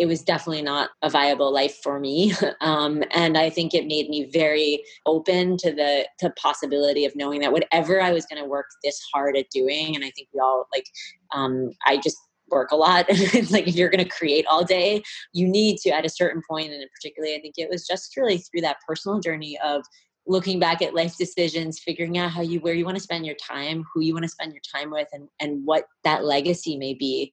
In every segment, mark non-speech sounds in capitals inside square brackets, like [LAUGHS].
it was definitely not a viable life for me. [LAUGHS] Um, and I think it made me very open to the to possibility of knowing that whatever I was going to work this hard at doing, and I think we all like, um, I just work a lot. [LAUGHS] it's like if you're going to create all day, you need to at a certain point, and particularly, I think it was just really through that personal journey of looking back at life decisions figuring out how you where you want to spend your time who you want to spend your time with and and what that legacy may be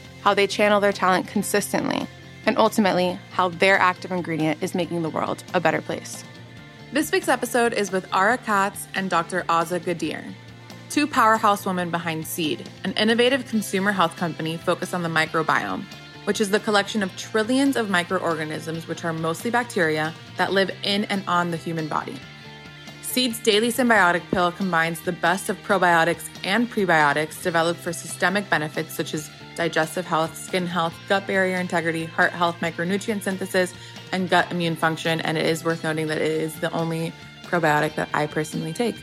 how they channel their talent consistently, and ultimately, how their active ingredient is making the world a better place. This week's episode is with Ara Katz and Dr. Aza Gadir, two powerhouse women behind Seed, an innovative consumer health company focused on the microbiome, which is the collection of trillions of microorganisms, which are mostly bacteria, that live in and on the human body. Seed's daily synbiotic pill combines the best of probiotics and prebiotics developed for systemic benefits such as digestive health, skin health, gut barrier integrity, heart health, micronutrient synthesis, and gut immune function. And it is worth noting that it is the only probiotic that I personally take.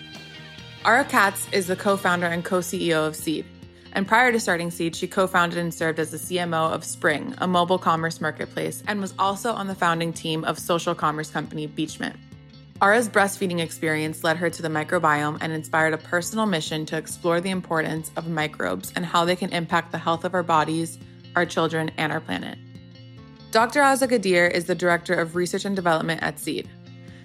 Ara Katz is the co founder and co CEO of Seed. And prior to starting Seed, she co founded and served as the CMO of Spring, a mobile commerce marketplace, and was also on the founding team of social commerce company Beachmint. Ara's breastfeeding experience led her to the microbiome and inspired a personal mission to explore the importance of microbes and how they can impact the health of our bodies, our children, and our planet. Dr. Aza Gadir is the Director of Research and Development at Seed.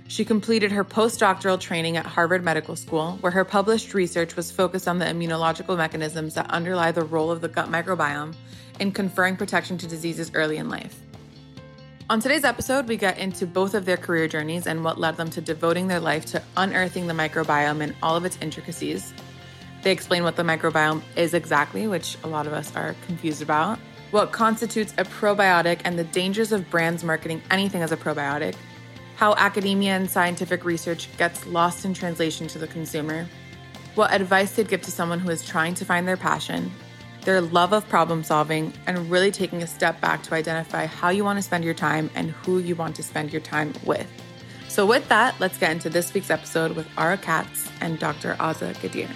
She completed her postdoctoral training at Harvard Medical School, where her published research was focused on the immunological mechanisms that underlie the role of the gut microbiome in conferring protection to diseases early in life. On today's episode, we get into both of their career journeys and what led them to devoting their life to unearthing the microbiome and all of its intricacies. They explain what the microbiome is exactly, which a lot of us are confused about, what constitutes a probiotic and the dangers of brands marketing anything as a probiotic, how academia and scientific research gets lost in translation to the consumer, what advice they'd give to someone who is trying to find their passion, their love of problem solving, and really taking a step back to identify how you want to spend your time and who you want to spend your time with. So, with that, let's get into this week's episode with Ara Katz and Dr. Aza Gadir.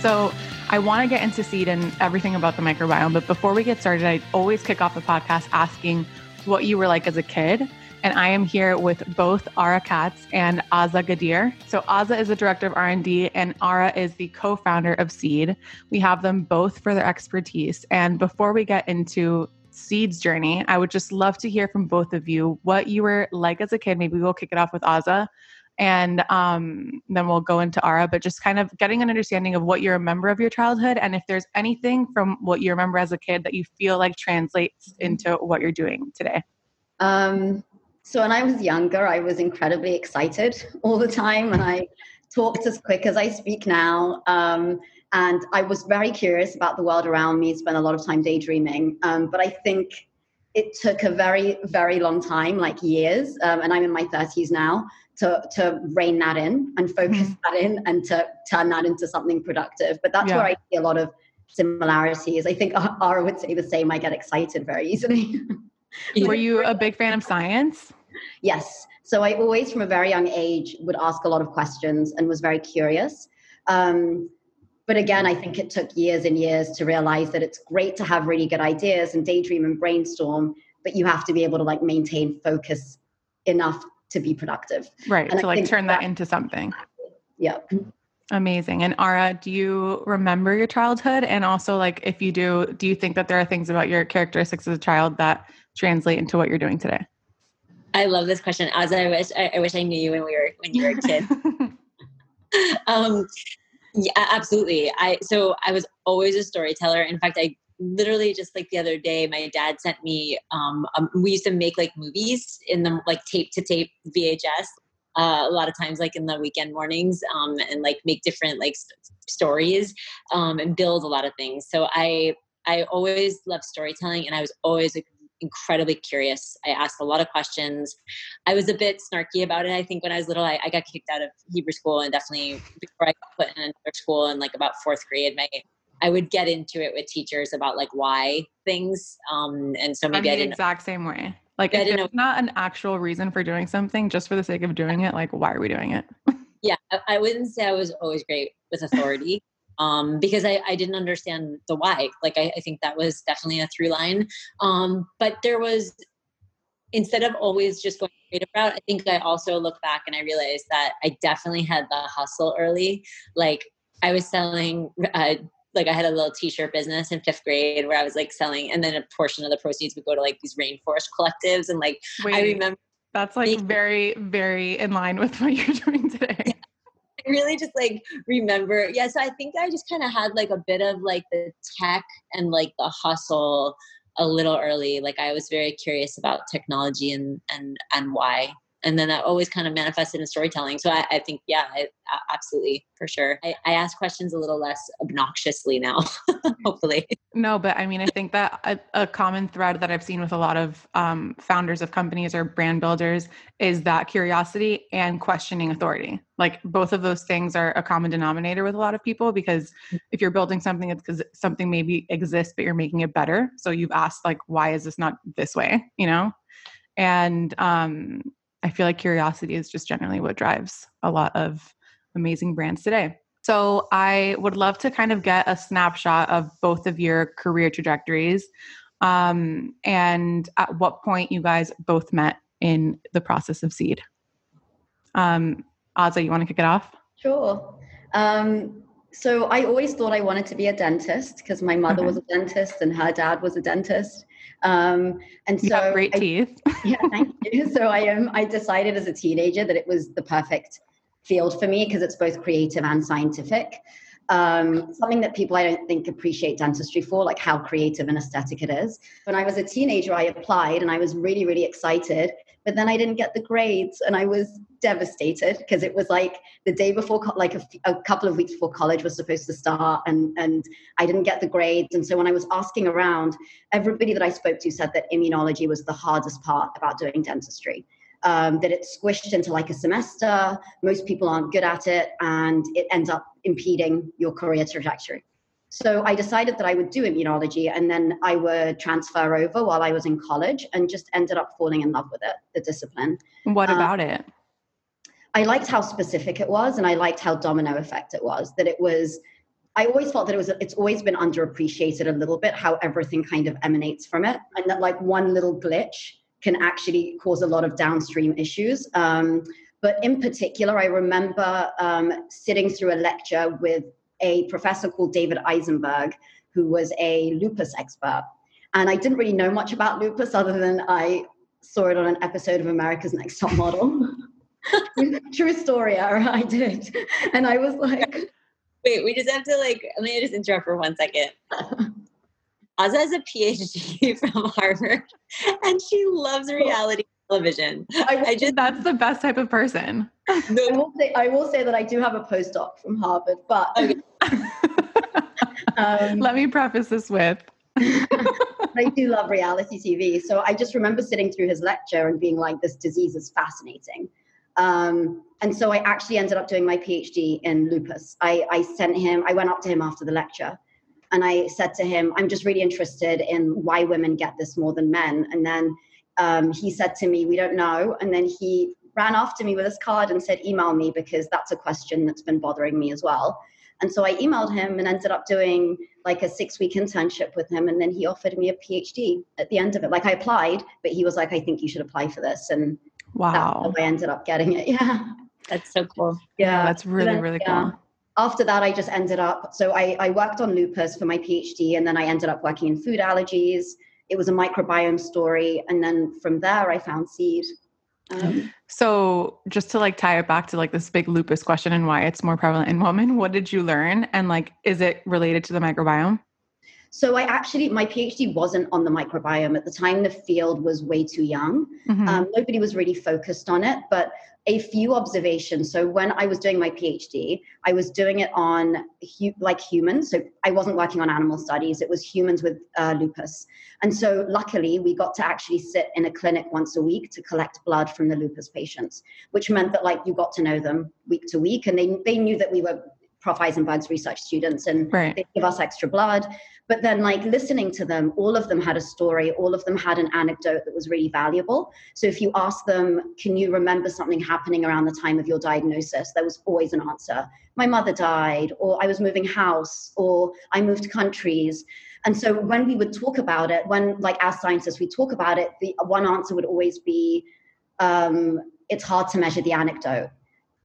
So, I want to get into seed and everything about the microbiome. But before we get started, I always kick off the podcast asking what you were like as a kid. And I am here with both Ara Katz and Aza Gadir. So Aza is the director of R&D and Ara is the co-founder of Seed. We have them both for their expertise. And before we get into Seed's journey, I would just love to hear from both of you what you were like as a kid. Maybe we'll kick it off with Aza and um, then we'll go into Ara, but just kind of getting an understanding of what you remember of your childhood and if there's anything from what you remember as a kid that you feel like translates into what you're doing today. Um, so when I was younger, I was incredibly excited all the time and I talked as quick as I speak now. Um, and I was very curious about the world around me, spent a lot of time daydreaming. Um, but I think it took a very, very long time, like years, um, and I'm in my 30s now, to to rein that in and focus mm. that in and to turn that into something productive. But that's yeah. where I see a lot of similarities. I think [LAUGHS] Ara would say the same. I get excited very easily. [LAUGHS] Were you a big fan of science? Yes. So I always, from a very young age, would ask a lot of questions and was very curious. Um, but again, I think it took years and years to realize that it's great to have really good ideas and daydream and brainstorm, but you have to be able to like maintain focus enough to be productive. Right. And to I like turn that, that into something. Yeah. Amazing. And Ara, do you remember your childhood? And also, like, if you do, do you think that there are things about your characteristics as a child that translate into what you're doing today? I love this question. As I wish, I, I wish I knew you when we were when you were a kid. [LAUGHS] [LAUGHS] um, Yeah, absolutely. I so I was always a storyteller. In fact, I literally just like the other day, my dad sent me. Um, um we used to make like movies in the like tape to tape VHS. Uh, a lot of times, like in the weekend mornings, um, and like make different like st- stories um, and build a lot of things. So I I always loved storytelling, and I was always like, incredibly curious. I asked a lot of questions. I was a bit snarky about it. I think when I was little, I, I got kicked out of Hebrew school, and definitely before I got put in another school in like about fourth grade, my I would get into it with teachers about like why things. Um, and so maybe I'm I the exact same way. Like if there's not an actual reason for doing something, just for the sake of doing it, like why are we doing it? [LAUGHS] Yeah, I, I wouldn't say I was always great with authority. um, because I, I didn't understand the why. Like I, I think that was definitely a through line. Um, but there was instead of always just going creative route, I think I also look back and I realized that I definitely had the hustle early. Like I was selling uh, like I had a little t-shirt business in fifth grade where I was like selling and then a portion of the proceeds would go to like these rainforest collectives and like Wait, I remember that's like making- very, very in line with what you're [LAUGHS] doing today. I really just like remember yeah so I think I just kind of had like a bit of like the tech and like the hustle a little early like I was very curious about technology and and and why and then that always kind of manifested in storytelling so I, I think yeah I, absolutely for sure I, I ask questions a little less obnoxiously now [LAUGHS] hopefully No, but I mean, I think that a, a common thread that I've seen with a lot of um, founders of companies or brand builders is that curiosity and questioning authority. Like both of those things are a common denominator with a lot of people because if you're building something, it's because something maybe exists, but you're making it better. So you've asked, like, why is this not this way? You know? And um, I feel like curiosity is just generally what drives a lot of amazing brands today. So I would love to kind of get a snapshot of both of your career trajectories um, and at what point you guys both met in the process of seed. Um, Aza, you want to kick it off? Sure. Um, so I always thought I wanted to be a dentist because my mother Okay. was a dentist and her dad was a dentist. Um, and You so great I- teeth. [LAUGHS] yeah, thank you. So I um, I decided as a teenager that it was the perfect field for me because it's both creative and scientific. Um, something that people I don't think appreciate dentistry for, like how creative and aesthetic it is. When I was a teenager, I applied and I was really, really excited, but then I didn't get the grades and I was devastated because it was like the day before, like a, couple of weeks before college was supposed to start, and and I didn't get the grades. And so when I was asking around, everybody that I spoke to said that immunology was the hardest part about doing dentistry. Um, that it's squished into like a semester. Most people aren't good at it, and it ends up impeding your career trajectory. So I decided that I would do immunology, and then I would transfer over while I was in college, and just ended up falling in love with it, the discipline. What Uh, about it? I liked how specific it was, and I liked how domino effect it was. That it was. I always felt that it was. It's always been underappreciated a little bit how everything kind of emanates from it, and that like one little glitch can actually cause a lot of downstream issues. Um, but in particular, I remember um, sitting through a lecture with a professor called David Isenberg, who was a lupus expert, and I didn't really know much about lupus other than I saw it on an episode of America's Next Top Model. [LAUGHS] True story, I did. And I was like, wait we just have to like let me just interrupt for one second Aza has a PhD [LAUGHS] from Harvard and she loves reality television. I, I just That's the best type of person. I no, will say I will say that I do have a postdoc from Harvard, but Okay. Um, Let me preface this with [LAUGHS] I do love reality TV. So I just remember sitting through his lecture and being like, this disease is fascinating. Um, and so I actually ended up doing my PhD in lupus. I, I sent him, I went up to him after the lecture and I said to him, I'm just really interested in why women get this more than men. And then um, he said to me, We don't know. And then he ran after me with his card and said, Email me because that's a question that's been bothering me as well. And so I emailed him and ended up doing like a six week internship with him. And then he offered me a PhD at the end of it. Like I applied, but he was like, I think you should apply for this. And that's wow. how I ended up getting it. [LAUGHS] Yeah. that's so cool. Yeah, that's really, then- really yeah. cool. After that, I just ended up, so I, I worked on lupus for my PhD, and then I ended up working in food allergies. It was a microbiome story. And then from there, I found seed. Um, so just to like tie it back to like this big lupus question and why it's more prevalent in women, what did you learn? And like, is it related to the microbiome? So I actually, my PhD wasn't on the microbiome at the time. The field was way too young. Mm-hmm. Um, nobody was really focused on it, but a few observations. So when I was doing my PhD, I was doing it on hu- like humans. So I wasn't working on animal studies. It was humans with uh, lupus. And so luckily, we got to actually sit in a clinic once a week to collect blood from the lupus patients, which meant that like you got to know them week to week, and they they knew that we were Prof. Isenberg's research students, and right. they give us extra blood. But then, like listening to them, all of them had a story, all of them had an anecdote that was really valuable. So if you ask them, Can you remember something happening around the time of your diagnosis? There was always an answer. My mother died, or I was moving house, or I moved countries. And so when we would talk about it, when like as scientists we talk about it, the one answer would always be, um, it's hard to measure the anecdote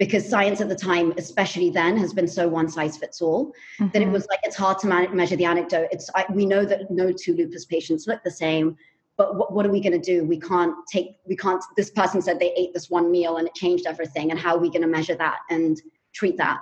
because science at the time, especially then, has been so one size fits all mm-hmm. that it mm-hmm. was like it's hard to man- measure the anecdote. It's I, we know that no two lupus patients look the same, but what, what are we going to do? We can't take we can't. This person said they ate this one meal and it changed everything, and how are we going to measure that and treat that?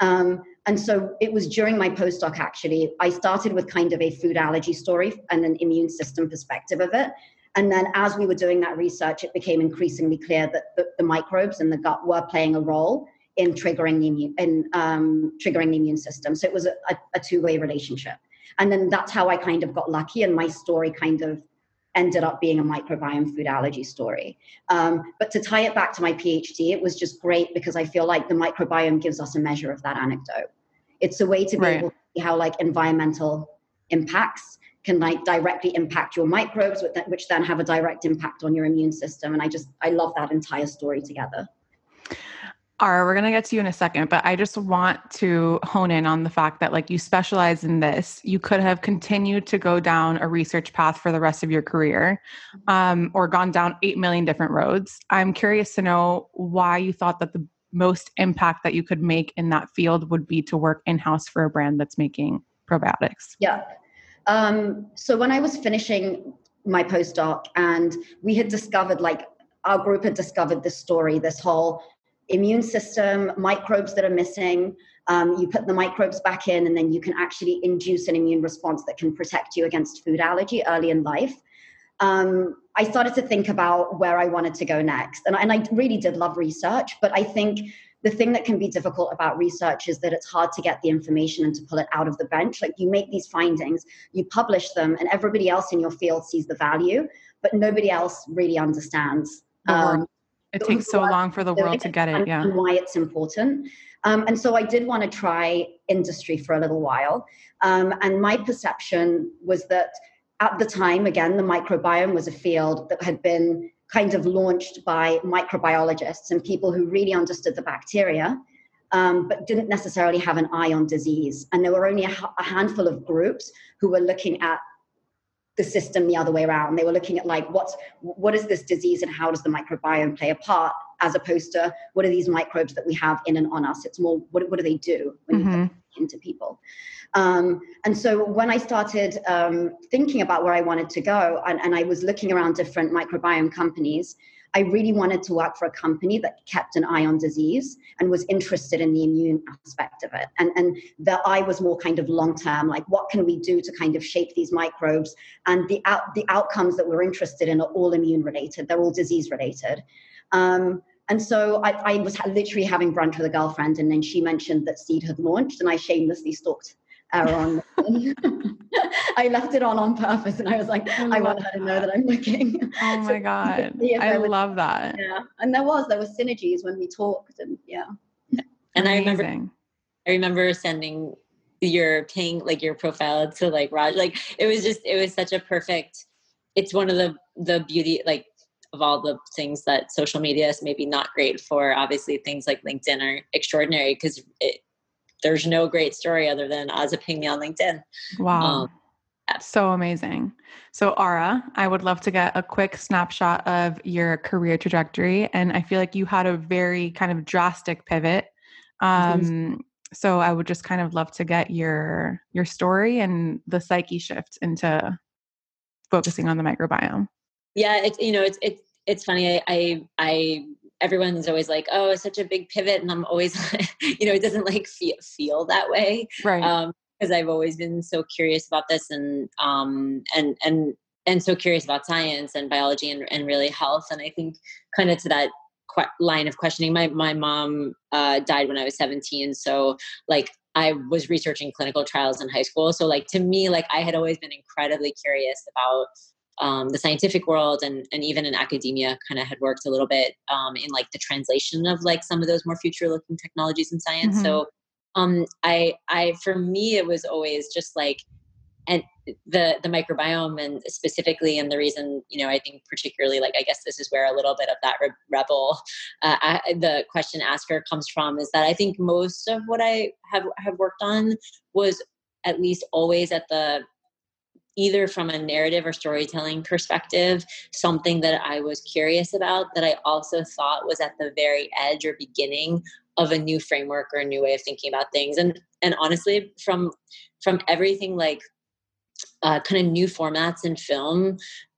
Um, and so it was during my postdoc actually. I started with kind of a food allergy story and an immune system perspective of it. And then as we were doing that research, it became increasingly clear that the, the microbes in the gut were playing a role in triggering the immune in um, triggering the immune system. So it was a, a, two-way relationship. And then that's how I kind of got lucky, and my story kind of ended up being a microbiome food allergy story. Um, but to tie it back to my PhD, it was just great because I feel like the microbiome gives us a measure of that anecdote. It's a way to be right. able to see how like environmental impacts can like directly impact your microbes, which then have a direct impact on your immune system. And I just, I love that entire story together. Ara, we're going to get to you in a second, but I just want to hone in on the fact that, like, you specialize in this. You could have continued to go down a research path for the rest of your career um, or gone down 8 million different roads. I'm curious to know why you thought that the most impact that you could make in that field would be to work in house for a brand that's making probiotics. Yeah. Um, so when I was finishing my postdoc and we had discovered like our group had discovered this story, this whole immune system, microbes that are missing. Um, you put the microbes back in, and then you can actually induce an immune response that can protect you against food allergy early in life. Um, I started to think about where I wanted to go next. And, and I really did love research, but I think the thing that can be difficult about research is that it's hard to get the information and to pull it out of the bench. Like you make these findings, you publish them, and everybody else in your field sees the value, but nobody else really understands. Um, it takes so long for the world to get it, yeah. And why it's important. Um, and so I did want to try industry for a little while. Um, and my perception was that at the time, again, the microbiome was a field that had been kind of launched by microbiologists and people who really understood the bacteria, um, but didn't necessarily have an eye on disease. And there were only a, a handful of groups who were looking at the system the other way around. They were looking at like what's what is this disease and how does the microbiome play a part, as opposed to what are these microbes that we have in and on us. It's more what what do they do when mm-hmm. you into people. Um, and so when I started um, thinking about where I wanted to go, and, and I was looking around different microbiome companies, I really wanted to work for a company that kept an eye on disease and was interested in the immune aspect of it. And, and the eye was more kind of long term, like what can we do to kind of shape these microbes? And the, out, the outcomes that we're interested in are all immune related, they're all disease related. Um, and so I, I, was literally having brunch with a girlfriend, and then she mentioned that Seed had launched, and I shamelessly stalked her on. [LAUGHS] [LAUGHS] I left it on on purpose, and I was like, I, I want her to know that I'm looking. Oh my [LAUGHS] god, I love that. Yeah, and there was there were synergies when we talked, and yeah. And I remember, I remember sending your ping like your profile to like Raj. Like it was just it was such a perfect. It's one of the the beauty like of all the things that social media is maybe not great for. Obviously, things like LinkedIn are extraordinary because there's no great story other than Aza ping me on LinkedIn. Wow. Um, so amazing. So, Ara, I would love to get a quick snapshot of your career trajectory. And I feel like you had a very kind of drastic pivot. Um, so I would just kind of love to get your your story and the psyche shift into focusing on the microbiome. Yeah, it's you know, it's it's it's funny. I, I, I everyone's always like, "Oh, it's such a big pivot," and I'm always, [LAUGHS] you know, it doesn't like feel feel that way, right? Um, because I've always been so curious about this, and um, and and and so curious about science and biology and, and really health. And I think kind of to that qu- line of questioning, my my mom uh, died when I was 17, so like I was researching clinical trials in high school. So like to me, like I had always been incredibly curious about um, the scientific world and, and even in academia kind of had worked a little bit um, in like the translation of like some of those more future looking technologies in science mm-hmm. so um, i i for me it was always just like and the the microbiome and specifically and the reason you know i think particularly like i guess this is where a little bit of that re- rebel [LAUGHS] uh, I, the question asker comes from is that i think most of what i have have worked on was at least always at the either from a narrative or storytelling perspective, something that I was curious about that I also thought was at the very edge or beginning of a new framework or a new way of thinking about things. And and honestly, from from everything like uh, kind of new formats in film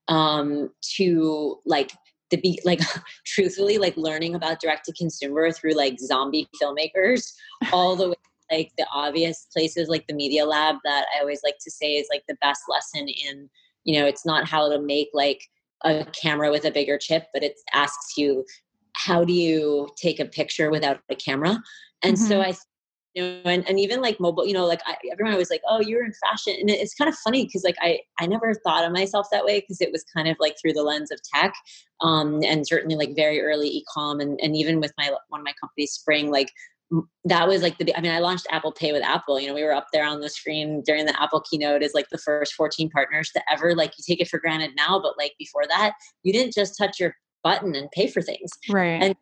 um, to like the be like [LAUGHS] truthfully like learning about direct to consumer through like zombie filmmakers all the way like the obvious places like the media lab that i always like to say is like the best lesson in you know it's not how to make like a camera with a bigger chip but it asks you how do you take a picture without a camera and mm-hmm. so i you know, and, and even like mobile, you know, like I, everyone was like, oh, you're in fashion. And it's kind of funny because like I, I never thought of myself that way because it was kind of like through the lens of tech um, and certainly like very early e-com and, and even with my, one of my companies spring, like that was like the i mean i launched apple pay with apple you know we were up there on the screen during the apple keynote as like the first 14 partners to ever like you take it for granted now but like before that you didn't just touch your button and pay for things. Right. And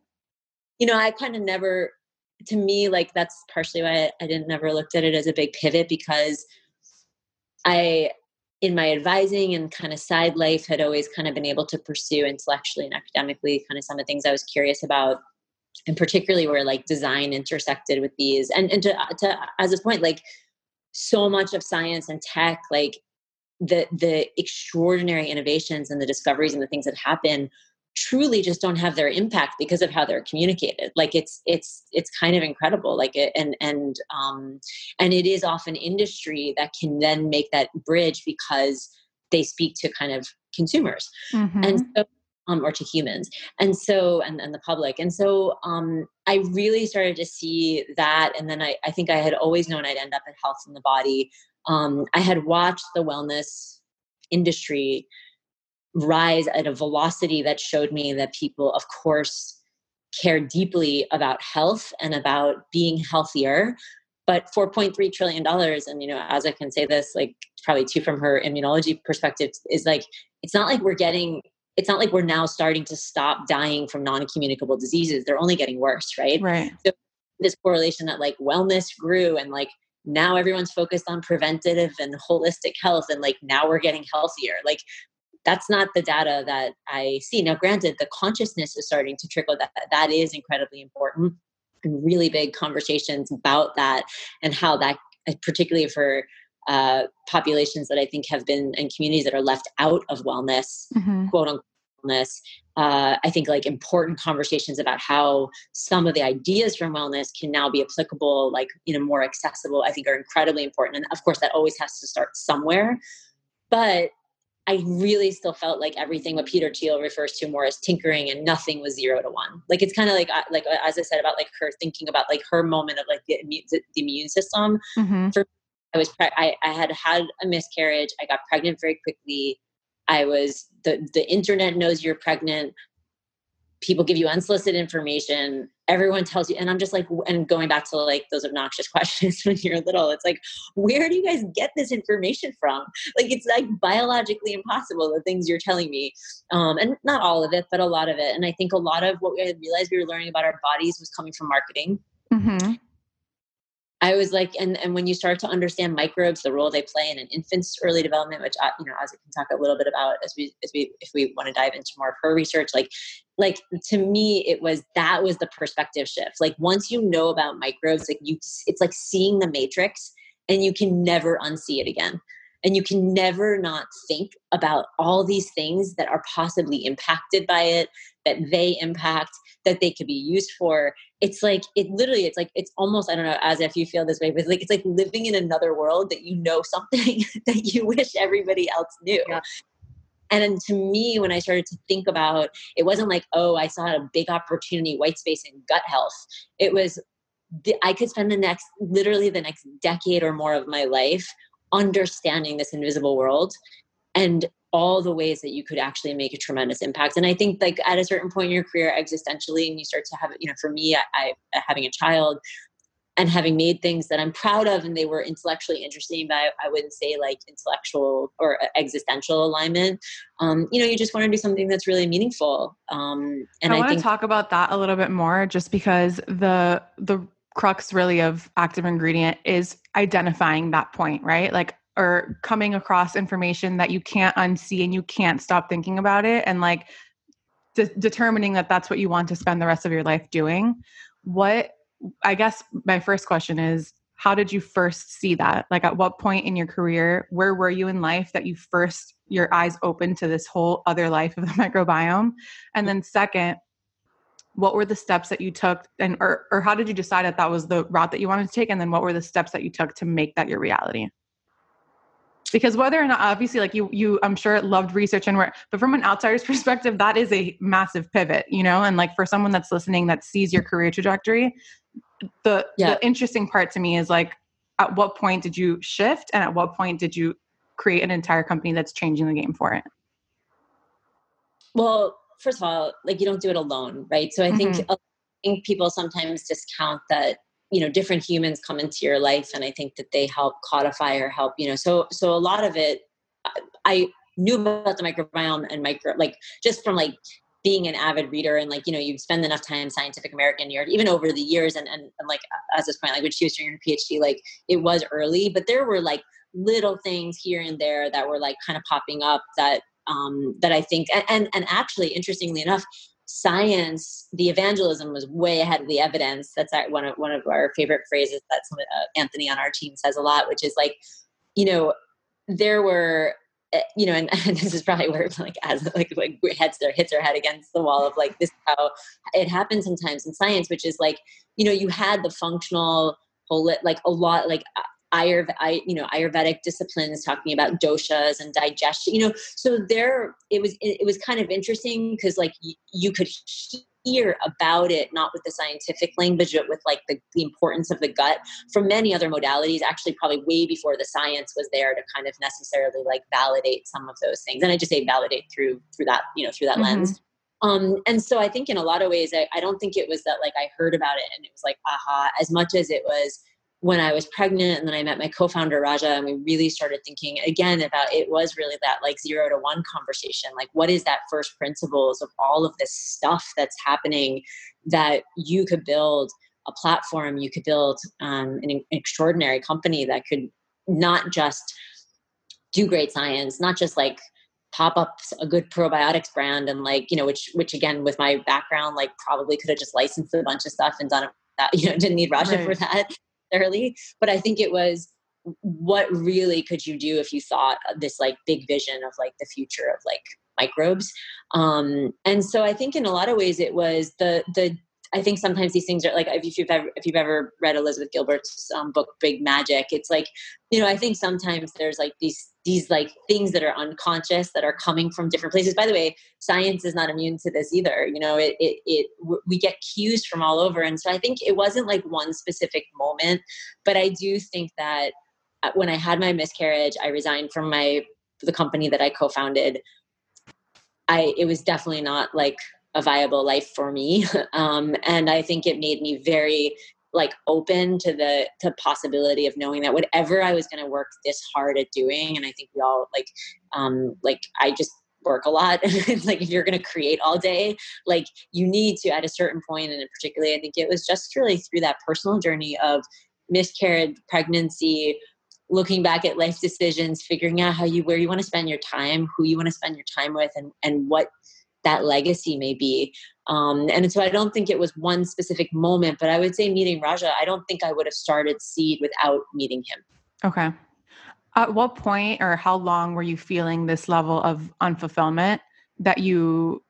you know i kind of never to me like that's partially why I, I didn't never looked at it as a big pivot because i in my advising and kind of side life had always kind of been able to pursue intellectually and academically kind of some of the things i was curious about and particularly where like design intersected with these and and to, to as a point like so much of science and tech like the the extraordinary innovations and the discoveries and the things that happen truly just don't have their impact because of how they're communicated like it's it's it's kind of incredible like it and and um and it is often industry that can then make that bridge because they speak to kind of consumers mm-hmm. and so um, or to humans. And so and, and the public. And so um, i really started to see that and then I, I think i had always known i'd end up in health in the body. Um, i had watched the wellness industry rise at a velocity that showed me that people of course care deeply about health and about being healthier. But 4.3 trillion dollars and you know as i can say this like probably too from her immunology perspective is like it's not like we're getting it's not like we're now starting to stop dying from non-communicable diseases. They're only getting worse right? Right. So this correlation that like wellness grew and like now everyone's focused on preventative and holistic health and like now we're getting healthier. Like that's not the data that i see. Now granted the consciousness is starting to trickle. That that is incredibly important and really big conversations about that and how that particularly for uh, populations that I think have been and communities that are left out of wellness, mm-hmm. quote unquote wellness. Uh, I think like important conversations about how some of the ideas from wellness can now be applicable, like you know, more accessible. I think are incredibly important, and of course, that always has to start somewhere. But I really still felt like everything what Peter Thiel refers to more as tinkering and nothing was zero to one. Like it's kind of like like as I said about like her thinking about like her moment of like the immune, the immune system. Mm-hmm. For I was pre- I, I had had a miscarriage. I got pregnant very quickly. I was the the internet knows you're pregnant. People give you unsolicited information. Everyone tells you, and I'm just like, and going back to like those obnoxious [LAUGHS] questions when you're little, it's like, where do you guys get this information from? Like, it's like biologically impossible the things you're telling me, um, and not all of it, but a lot of it. And I think a lot of what we realized we were learning about our bodies was coming from marketing. Mm-hmm. I was like, and, and when you start to understand microbes, the role they play in an infant's early development, which, I, you know, we can talk a little bit about as we, as we, if we want to dive into more of her research, like, like to me, it was, that was the perspective shift. Like once you know about microbes, like you, it's like seeing the matrix and you can never unsee it again. and you can never not think about all these things that are possibly impacted by it that they impact that they could be used for. It's like it literally it's like it's almost i don't know as if you feel this way but it's like it's like living in another world that you know something [LAUGHS] that you wish everybody else knew. Yeah. and then to me when i started to think about it wasn't like oh i saw a big opportunity white space in gut health. It was i could spend the next literally the next decade or more of my life understanding this invisible world and all the ways that you could actually make a tremendous impact. And I think like at a certain point in your career existentially, and you start to have, you know, for me, I, I having a child and having made things that I'm proud of and they were intellectually interesting, but I, I wouldn't say like intellectual or existential alignment. Um, you know, you just want to do something that's really meaningful. Um, and I, I want to talk about that a little bit more just because the, the, crux really of active ingredient is identifying that point right like or coming across information that you can't unsee and you can't stop thinking about it and like de- determining that that's what you want to spend the rest of your life doing. What i guess my first question is how did you first see that? Like at what point in your career where were you in life that you first your eyes opened to this whole other life of the [LAUGHS] microbiome? And then second what were the steps that you took and or, or how did you decide that that was the route that you wanted to take? And then what were the steps that you took to make that your reality because whether or not obviously like you you i'm sure loved research and work but from an outsider's [LAUGHS] perspective that is a massive pivot you know and like for someone that's listening that sees your career trajectory the yeah. the interesting part to me is like at what point did you shift and at what point did you create an entire company that's changing the game for it well first of all like you don't do it alone right so i think mm-hmm. i think people sometimes discount that you know different humans come into your life and i think that they help codify or help you know so so a lot of it i knew about the microbiome and micro like just from like being an avid reader and like you know you spend enough time scientific american year even over the years and, and, and like as this point like when she was doing her phd like it was early but there were like little things here and there that were like kind of popping up that um that i think and and, and actually interestingly enough science, the evangelism was way ahead of the evidence. That's one of one of our favorite phrases that some, uh, Anthony on our team says a lot, which is like, you know, there were, eh, you know, and, [LAUGHS] and this is probably where like as like like heads their hits their head against the wall of like this how it happens sometimes in science, which is like, you know, you had the functional whole like a lot like Ayurv- I, you know, Ayurvedic disciplines talking about doshas and digestion, you know, so there it was, it, it was kind of interesting because like y- you could hear about it, not with the scientific language, but with like the, the importance of the gut from many other modalities, actually probably way before the science was there to kind of necessarily like validate some of those things. And I just say validate through, through that, you know, through that mm-hmm. lens. Um, and so I think in a lot of ways, I, I don't think it was that like I heard about it and it was like, aha, as much as it was, when I was pregnant and then I met my co-founder Raja and we really started thinking again about it was really that like zero to one conversation. Like what is that first principles of all of this stuff that's happening that you could build a platform, you could build um, an extraordinary company that could not just do great science, not just like pop up a good probiotics brand and like, you know, which which again with my background, like probably could have just licensed a bunch of stuff and done it that, you know, didn't need Raja right. for that necessarily, but I think it was what really could you do if you thought this like big vision of like the future of like microbes? Um and so i think in a lot of ways it was the the I think sometimes these things are like if you've ever if you've ever read Elizabeth Gilbert's um, book Big Magic, it's like you know I think sometimes there's like these these like things that are unconscious that are coming from different places. By the way, science is not immune to this either. You know, it it, it we get cues from all over, and so I think it wasn't like one specific moment, but I do think that uh, when I had my miscarriage, I resigned from my the company that I co-founded. I it was definitely not like a viable life for me [LAUGHS] um, and i think it made me very like open to the to possibility of knowing that whatever i was going to work this hard at doing and i think we all like um like i just work a lot [LAUGHS] like if you're going to create all day like you need to at a certain point and particularly i think it was just really through that personal journey of miscarriage pregnancy looking back at life decisions figuring out how you where you want to spend your time who you want to spend your time with and and what that legacy may be. Um, and so I don't think it was one specific moment, but I would say meeting Raja, I don't think I would have started Seed without meeting him. Okay. At what point or how long were you feeling this level of unfulfillment that you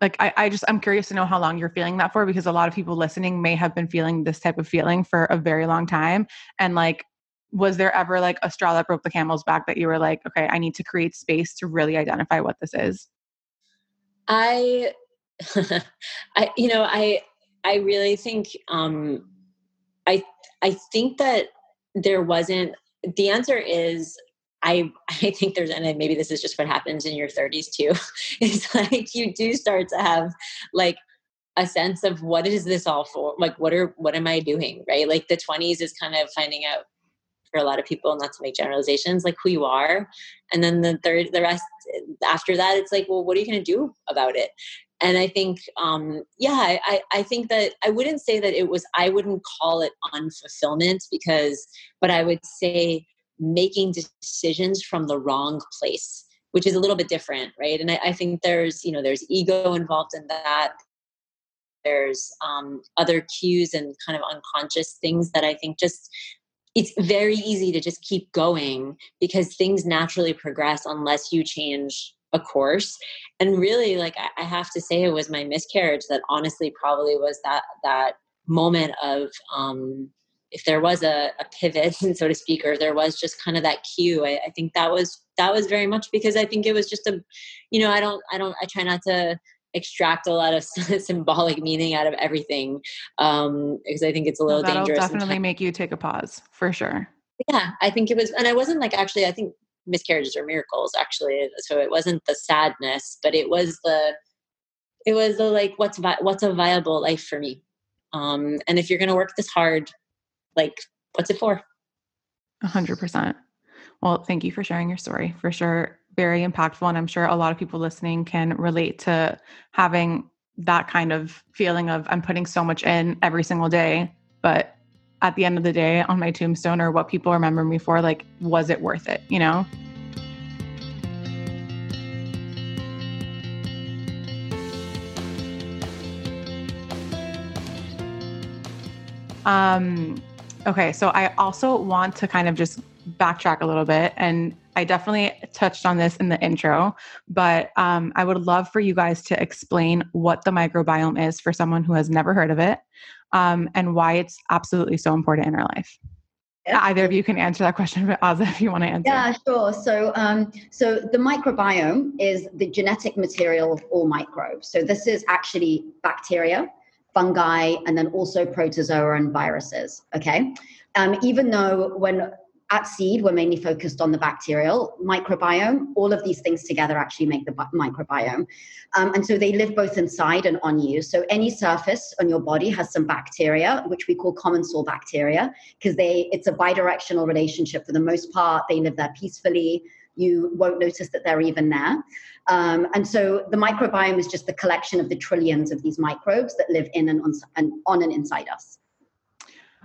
like I, I just i'm curious to know how long you're feeling that for because a lot of people listening may have been feeling this type of feeling for a very long time and like was there ever like a straw that broke the camel's back that you were like okay i need to create space to really identify what this is i [LAUGHS] i you know i i really think um i i think that there wasn't the answer is I [LAUGHS] I think there's and maybe this is just what happens in your 30s too. [LAUGHS] it's like you do start to have like a sense of what is this all for? Like what are what am I doing? Right? Like the 20s is kind of finding out for a lot of people, not to make generalizations, like who you are. And then the third the rest after that it's like, well, what are you gonna do about it? And I think um yeah, I, I think that I wouldn't say that it was I wouldn't call it unfulfillment because but I would say making decisions from the wrong place which is a little bit different right? And I, I, think there's you know there's ego involved in that. There's um, other cues and kind of unconscious things that i think just it's very easy to just keep going because things naturally progress unless you change a course and really like I, I have to say it was my miscarriage that honestly probably was that that moment of um if there was a, a pivot, [LAUGHS] so to speak, or there was just kind of that cue, I, I, think that was that was very much because I think it was just a, you know, I don't, I don't, I try not to extract a lot of [LAUGHS] symbolic meaning out of everything um, because I think it's a little well, that'll dangerous. Definitely make you take a pause for sure. Yeah, I think it was, and I wasn't like actually. I think miscarriages are miracles, actually. So it wasn't the sadness, but it was the, it was the like, what's vi- what's a viable life for me. Um, and if you're going to work this hard like what's it for A hundred percent well thank you for sharing your story for sure very impactful and i'm sure a lot of people listening can relate to having that kind of feeling of i'm putting so much in every single day but at the end of the day on my tombstone or what people remember me for like was it worth it you know? Um Okay, so I also want to kind of just backtrack a little bit, and I definitely touched on this in the intro, but um, I would love for you guys to explain what the microbiome is for someone who has never heard of it, um, and why it's absolutely so important in our life. Either of you can answer that question, but Aza, if you want to answer. Yeah, sure. So, um, so the microbiome is the genetic material of all microbes. So this is actually bacteria, fungi, and then also protozoa and viruses. Okay. Um, even though when at seed we're mainly focused on the bacterial microbiome. All of these things together actually make the microbiome. Um, and so they live both inside and on you. So any surface on your body has some bacteria which we call commensal bacteria because they it's a bidirectional relationship. For the most part they live there peacefully. You won't notice that they're even there. Um, and so the microbiome is just the collection of the trillions of these microbes that live in and on, and on and inside us.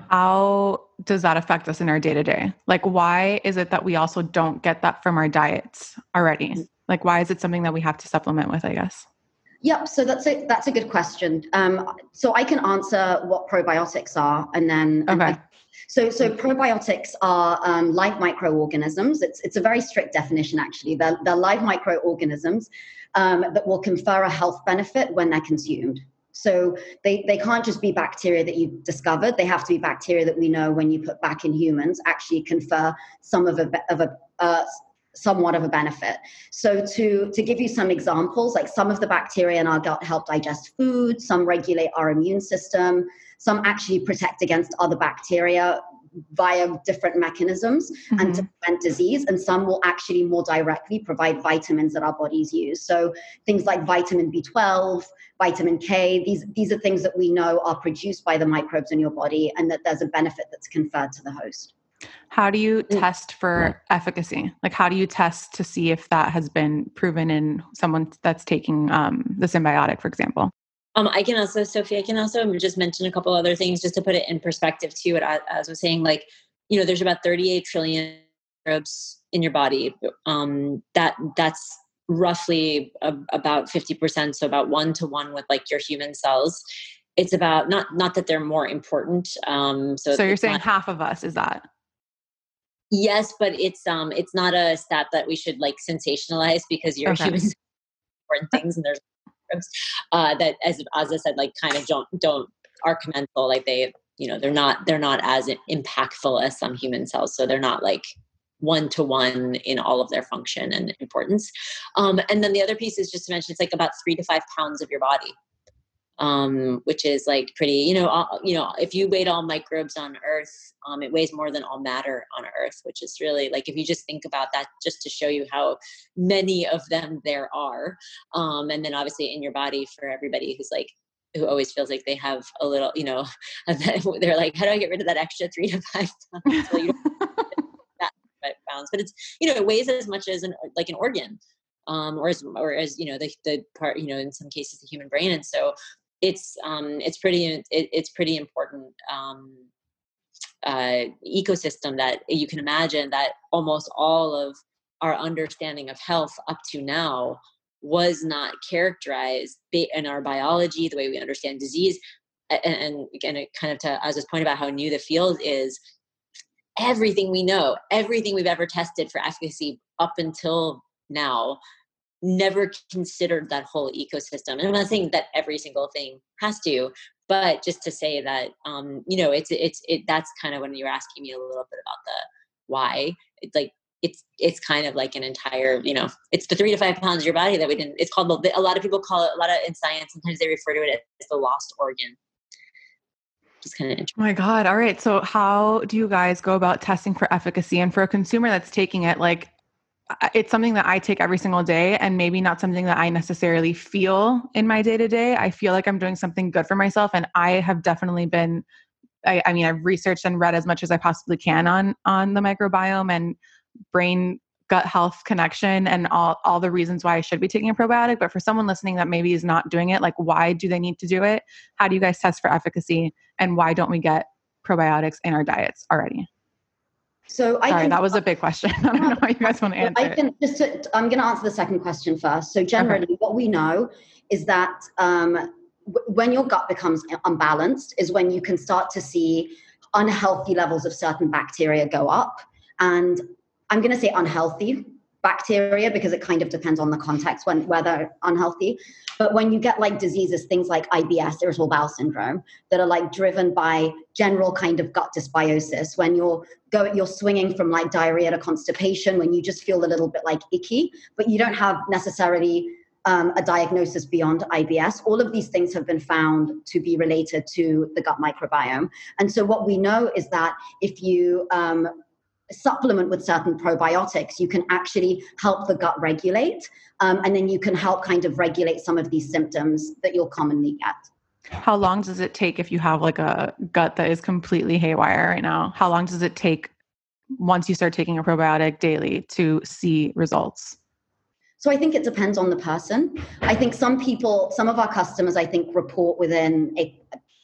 How does that affect us in our day to day? Like, why is it that we also don't get that from our diets already? Mm. Like, why is it something that we have to supplement with, I guess? Yep. So that's a that's a good question. Um, so I can answer what probiotics are, and then okay. And so, so probiotics are um, live microorganisms. It's, it's a very strict definition, actually. They're, they're live microorganisms um, that will confer a health benefit when they're consumed. So they, they can't just be bacteria that you've discovered. They have to be bacteria that we know when you put back in humans actually confer some of a, of a uh, somewhat of a benefit. So to, to give you some examples, like some of the bacteria in our gut help digest food, some regulate our immune system, some actually protect against other bacteria via different mechanisms mm-hmm. and to prevent disease and some will actually more directly provide vitamins that our bodies use so things like vitamin b12 vitamin k these these are things that we know are produced by the microbes in your body and that there's a benefit that's conferred to the host how do you mm. test for efficacy? Like, how do you test to see if that has been proven in someone that's taking um, the synbiotic, for example? Um, I can also, Sophie, I can also just mention a couple other things just to put it in perspective too. As I was saying, like, you know, there's about 38 trillion microbes in your body. Um, that that's roughly a, about 50%, so about one to one with like your human cells. It's about not not that they're more important. Um, so so you're saying not, half of us is that Yes, but it's um it's not a stat that we should like sensationalize because you're okay. human [LAUGHS] important things and there's uh, that as I said like kind of don't don't are commensal like they you know they're not they're not as impactful as some human cells so they're not like one to one in all of their function and importance. Um, and then the other piece is just to mention it's like about three to five pounds of your body um, which is like pretty you know all, you know if you weighed all microbes on earth um, it weighs more than all matter on earth which is really like if you just think about that just to show you how many of them there are um, and then obviously in your body for everybody who's like who always feels like they have a little you know [LAUGHS] [LAUGHS] they're like how do i get rid of that extra three to five [LAUGHS] pounds well, you that pounds but it's you know it weighs as much as an like an organ um, or as or as you know the, the part you know in some cases the human brain and so it's um, it's pretty it, it's pretty important um, uh, ecosystem that you can imagine that almost all of our understanding of health up to now was not characterized in our biology the way we understand disease and, again kind of to this point about how new the field is everything we know everything we've ever tested for efficacy up until now never considered that whole ecosystem. And I'm not saying that every single thing has to, but just to say that, um, you know, it's, it's, it, that's kind of when you're asking me a little bit about the why, it's like, it's, it's kind of like an entire, you know, it's the three to five pounds of your body that we didn't, it's called, a lot of people call it, a lot of in science, sometimes they refer to it as the lost organ. Just kind of interesting. Oh my God. All right. So how do you guys go about testing for efficacy and for a consumer that's taking it like it's something that I take every single day and maybe not something that I necessarily feel in my day to day. I feel like I'm doing something good for myself. And I have definitely been, I, I, mean, I've researched and read as much as I possibly can on, on the microbiome and brain gut health connection and all, all the reasons why I should be taking a probiotic. But for someone listening that maybe is not doing it, like why do they need to do it? How do you guys test for efficacy? And why don't we get probiotics in our diets already? So I Sorry, can, that was a big question. [LAUGHS] I don't know how you guys want to answer. I can just. To, I'm going to answer the second question first. So generally, okay. what we know is that um, w- when your gut becomes unbalanced, is when you can start to see unhealthy levels of certain bacteria go up, and I'm going to say unhealthy bacteria because it kind of depends on the context when whether unhealthy but when you get like diseases things like ibs irritable bowel syndrome that are like driven by general kind of gut dysbiosis when you're go you're swinging from like diarrhea to constipation when you just feel a little bit like icky but you don't have necessarily um, a diagnosis beyond IBS. All of these things have been found to be related to the gut microbiome. And so, what we know is that if you um, supplement with certain probiotics, you can actually help the gut regulate. Um, and then you can help kind of regulate some of these symptoms that you'll commonly get. How long does it take if you have like a gut that is completely haywire right now? How long does it take once you start taking a probiotic daily to see results? So I think it depends on the person. I think some people, some of our customers, I think report within a,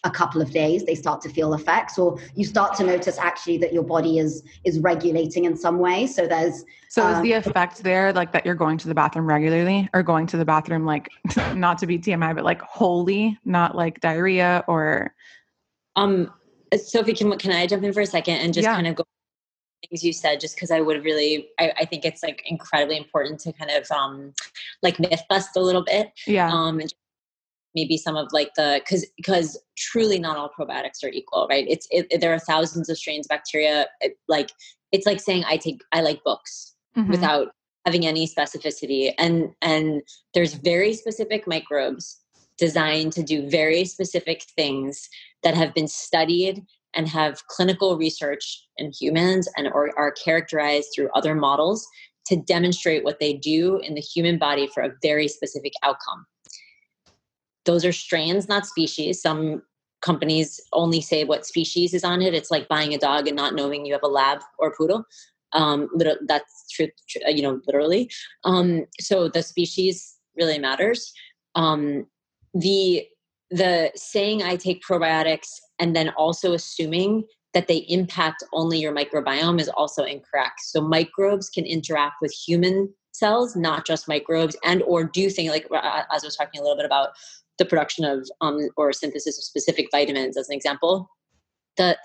a couple of days they start to feel effects or you start to notice actually that your body is is regulating in some way. So there's so is the effect there like that you're going to the bathroom regularly or going to the bathroom like [LAUGHS] not to be tmi but like wholly not like diarrhea or? Um sophie can can i jump in for a second and just yeah. kind of go things you said just because i would really I, I, think it's like incredibly important to kind of um like myth bust a little bit. Yeah. Um and maybe some of like the because because truly not all probiotics are equal right? It's it, there are thousands of strains of bacteria it, like it's like saying i take i like books mm-hmm. without having any specificity. And and there's very specific microbes designed to do very specific things that have been studied and have clinical research in humans and or are characterized through other models to demonstrate what they do in the human body for a very specific outcome those are strains, not species. Some companies only say what species is on it. It's like buying a dog and not knowing you have a lab or a poodle. Um, that's true, uh, you know, literally. Um, so the species really matters. Um, the the saying I take probiotics and then also assuming that they impact only your microbiome is also incorrect. So microbes can interact with human cells, not just microbes, and or do things like uh, as I was talking a little bit about the production of um, or synthesis of specific vitamins as an example the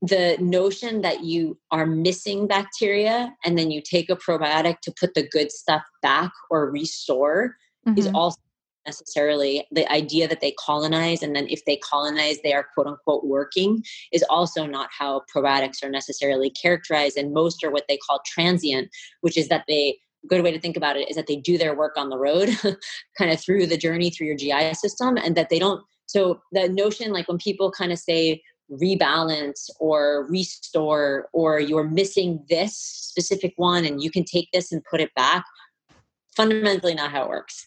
the notion that you are missing bacteria and then you take a probiotic to put the good stuff back or restore mm-hmm. is also necessarily the idea that they colonize and then if they colonize they are quote unquote working is also not how probiotics are necessarily characterized and most are what they call transient which is that they good way to think about it is that they do their work on the road [LAUGHS] kind of through the journey through your gi system and that they don't so the notion like when people kind of say rebalance or restore or you're missing this specific one and you can take this and put it back fundamentally not how it works.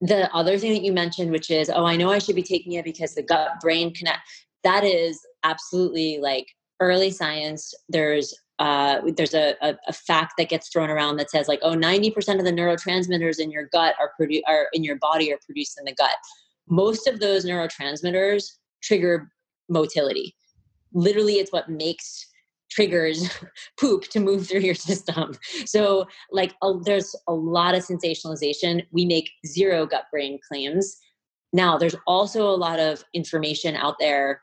The other thing that you mentioned which is oh i know i should be taking it because the gut brain connect that is absolutely like early science. There's uh, there's a, a, a, fact that gets thrown around that says like oh 90% of the neurotransmitters in your gut are produced are in your body are produced in the gut most of those neurotransmitters trigger motility. Literally, it's what makes triggers [LAUGHS] poop to move through your system. So, like, a, there's a lot of sensationalization. We make zero gut brain claims. Now, there's also a lot of information out there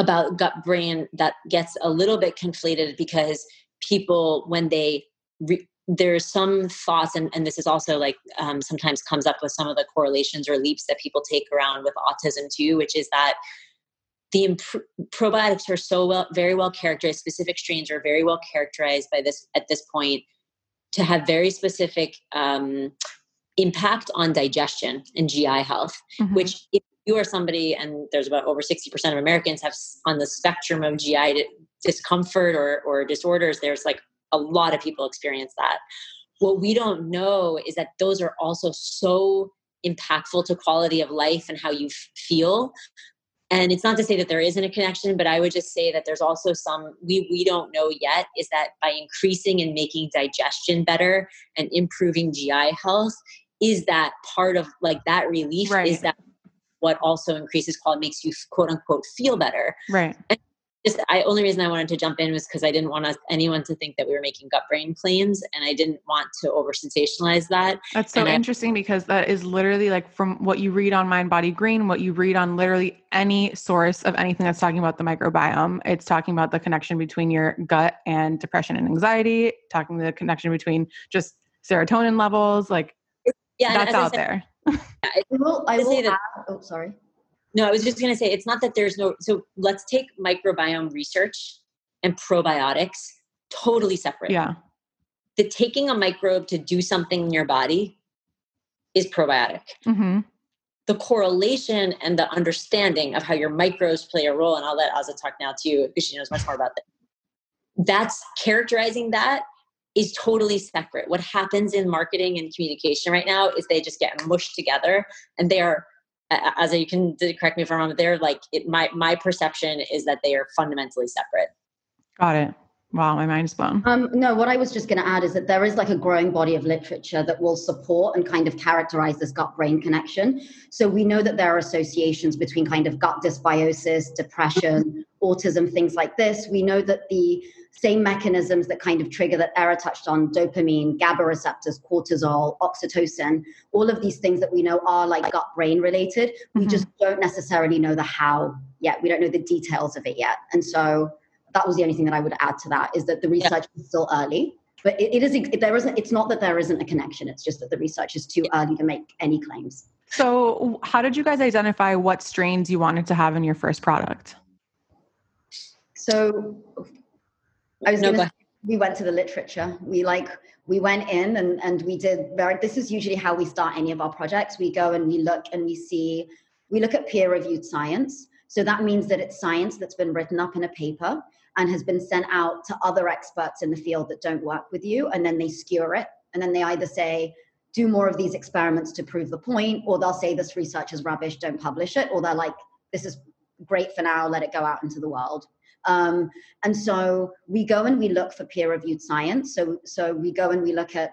about gut brain that gets a little bit conflated because people, when they re- there's some thoughts and, and this is also like um, sometimes comes up with some of the correlations or leaps that people take around with autism too which is that the imp- probiotics are so well very well characterized specific strains are very well characterized by this at this point to have very specific um, impact on digestion and gi health mm-hmm. which if you are somebody and there's about over 60% of americans have on the spectrum of gi discomfort or, or disorders there's like a lot of people experience that what we don't know is that those are also so impactful to quality of life and how you f- feel and it's not to say that there isn't a connection but i would just say that there's also some we we don't know yet is that by increasing and making digestion better and improving gi health is that part of like that relief right. is that what also increases quality makes you quote unquote feel better right and just I only reason I wanted to jump in was because I didn't want us, anyone to think that we were making gut brain claims, and I didn't want to over sensationalize that. That's so and interesting I, because that is literally like from what you read on Mind Body Green, what you read on literally any source of anything that's talking about the microbiome. It's talking about the connection between your gut and depression and anxiety, talking the connection between just serotonin levels, like yeah, that's out said, there. I will. I will. Add, oh, sorry. No, I was just going to say it's not that there's no. So let's take microbiome research and probiotics totally separate. Yeah. The taking a microbe to do something in your body is probiotic. Mm-hmm. The correlation and the understanding of how your microbes play a role, and I'll let Aza talk now too, because she knows much more about that. That's characterizing that is totally separate. What happens in marketing and communication right now is they just get mushed together and they are as you can correct me if I'm wrong, but they're like it, my my perception is that they are fundamentally separate. Got it. Wow, my mind's blown. Um, no, what I was just going to add is that there is like a growing body of literature that will support and kind of characterize this gut brain connection. So we know that there are associations between kind of gut dysbiosis, depression, [LAUGHS] autism, things like this. We know that the same mechanisms that kind of trigger that Ara touched on dopamine, GABA receptors, cortisol, oxytocin, all of these things that we know are like gut brain related. We mm-hmm. just don't necessarily know the how yet. We don't know the details of it yet. And so that was the only thing that I would add to that is that the research yeah. is still early. But it, it is there isn't it's not that there isn't a connection, it's just that the research is too early to make any claims. So, how did you guys identify what strains you wanted to have in your first product? So, I was no, gonna, we went to the literature. We like we went in and and we did very. This is usually how we start any of our projects. We go and we look and we see. We look at peer reviewed science. So that means that it's science that's been written up in a paper and has been sent out to other experts in the field that don't work with you, and then they skewer it, and then they either say do more of these experiments to prove the point, or they'll say this research is rubbish, don't publish it, or they're like this is great for now, let it go out into the world. Um, and so we go and we look for peer-reviewed science. So so we go and we look at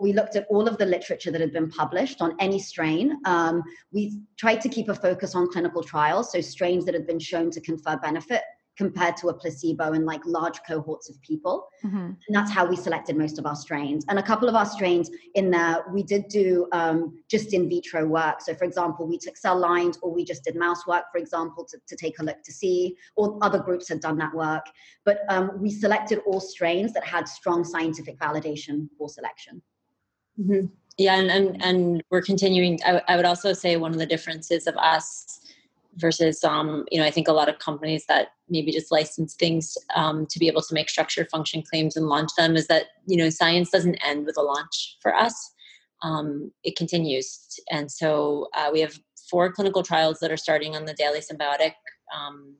we looked at all of the literature that had been published on any strain. Um, we tried to keep a focus on clinical trials, so strains that had been shown to confer benefit compared to a placebo in like large cohorts of people. Mm-hmm. And that's how we selected most of our strains. And a couple of our strains in there, we did do um, just in vitro work. So, for example, we took cell lines or we just did mouse work, for example, to, to take a look to see, or other groups had done that work. But um, we selected all strains that had strong scientific validation for selection. Mm-hmm. Yeah, and, and and we're continuing. I, I would also say one of the differences of us versus um, you know i think a lot of companies that maybe just license things um, to be able to make structure function claims and launch them is that you know science doesn't end with a launch for us. Um, it continues. And so uh, we have four clinical trials that are starting on the daily synbiotic um,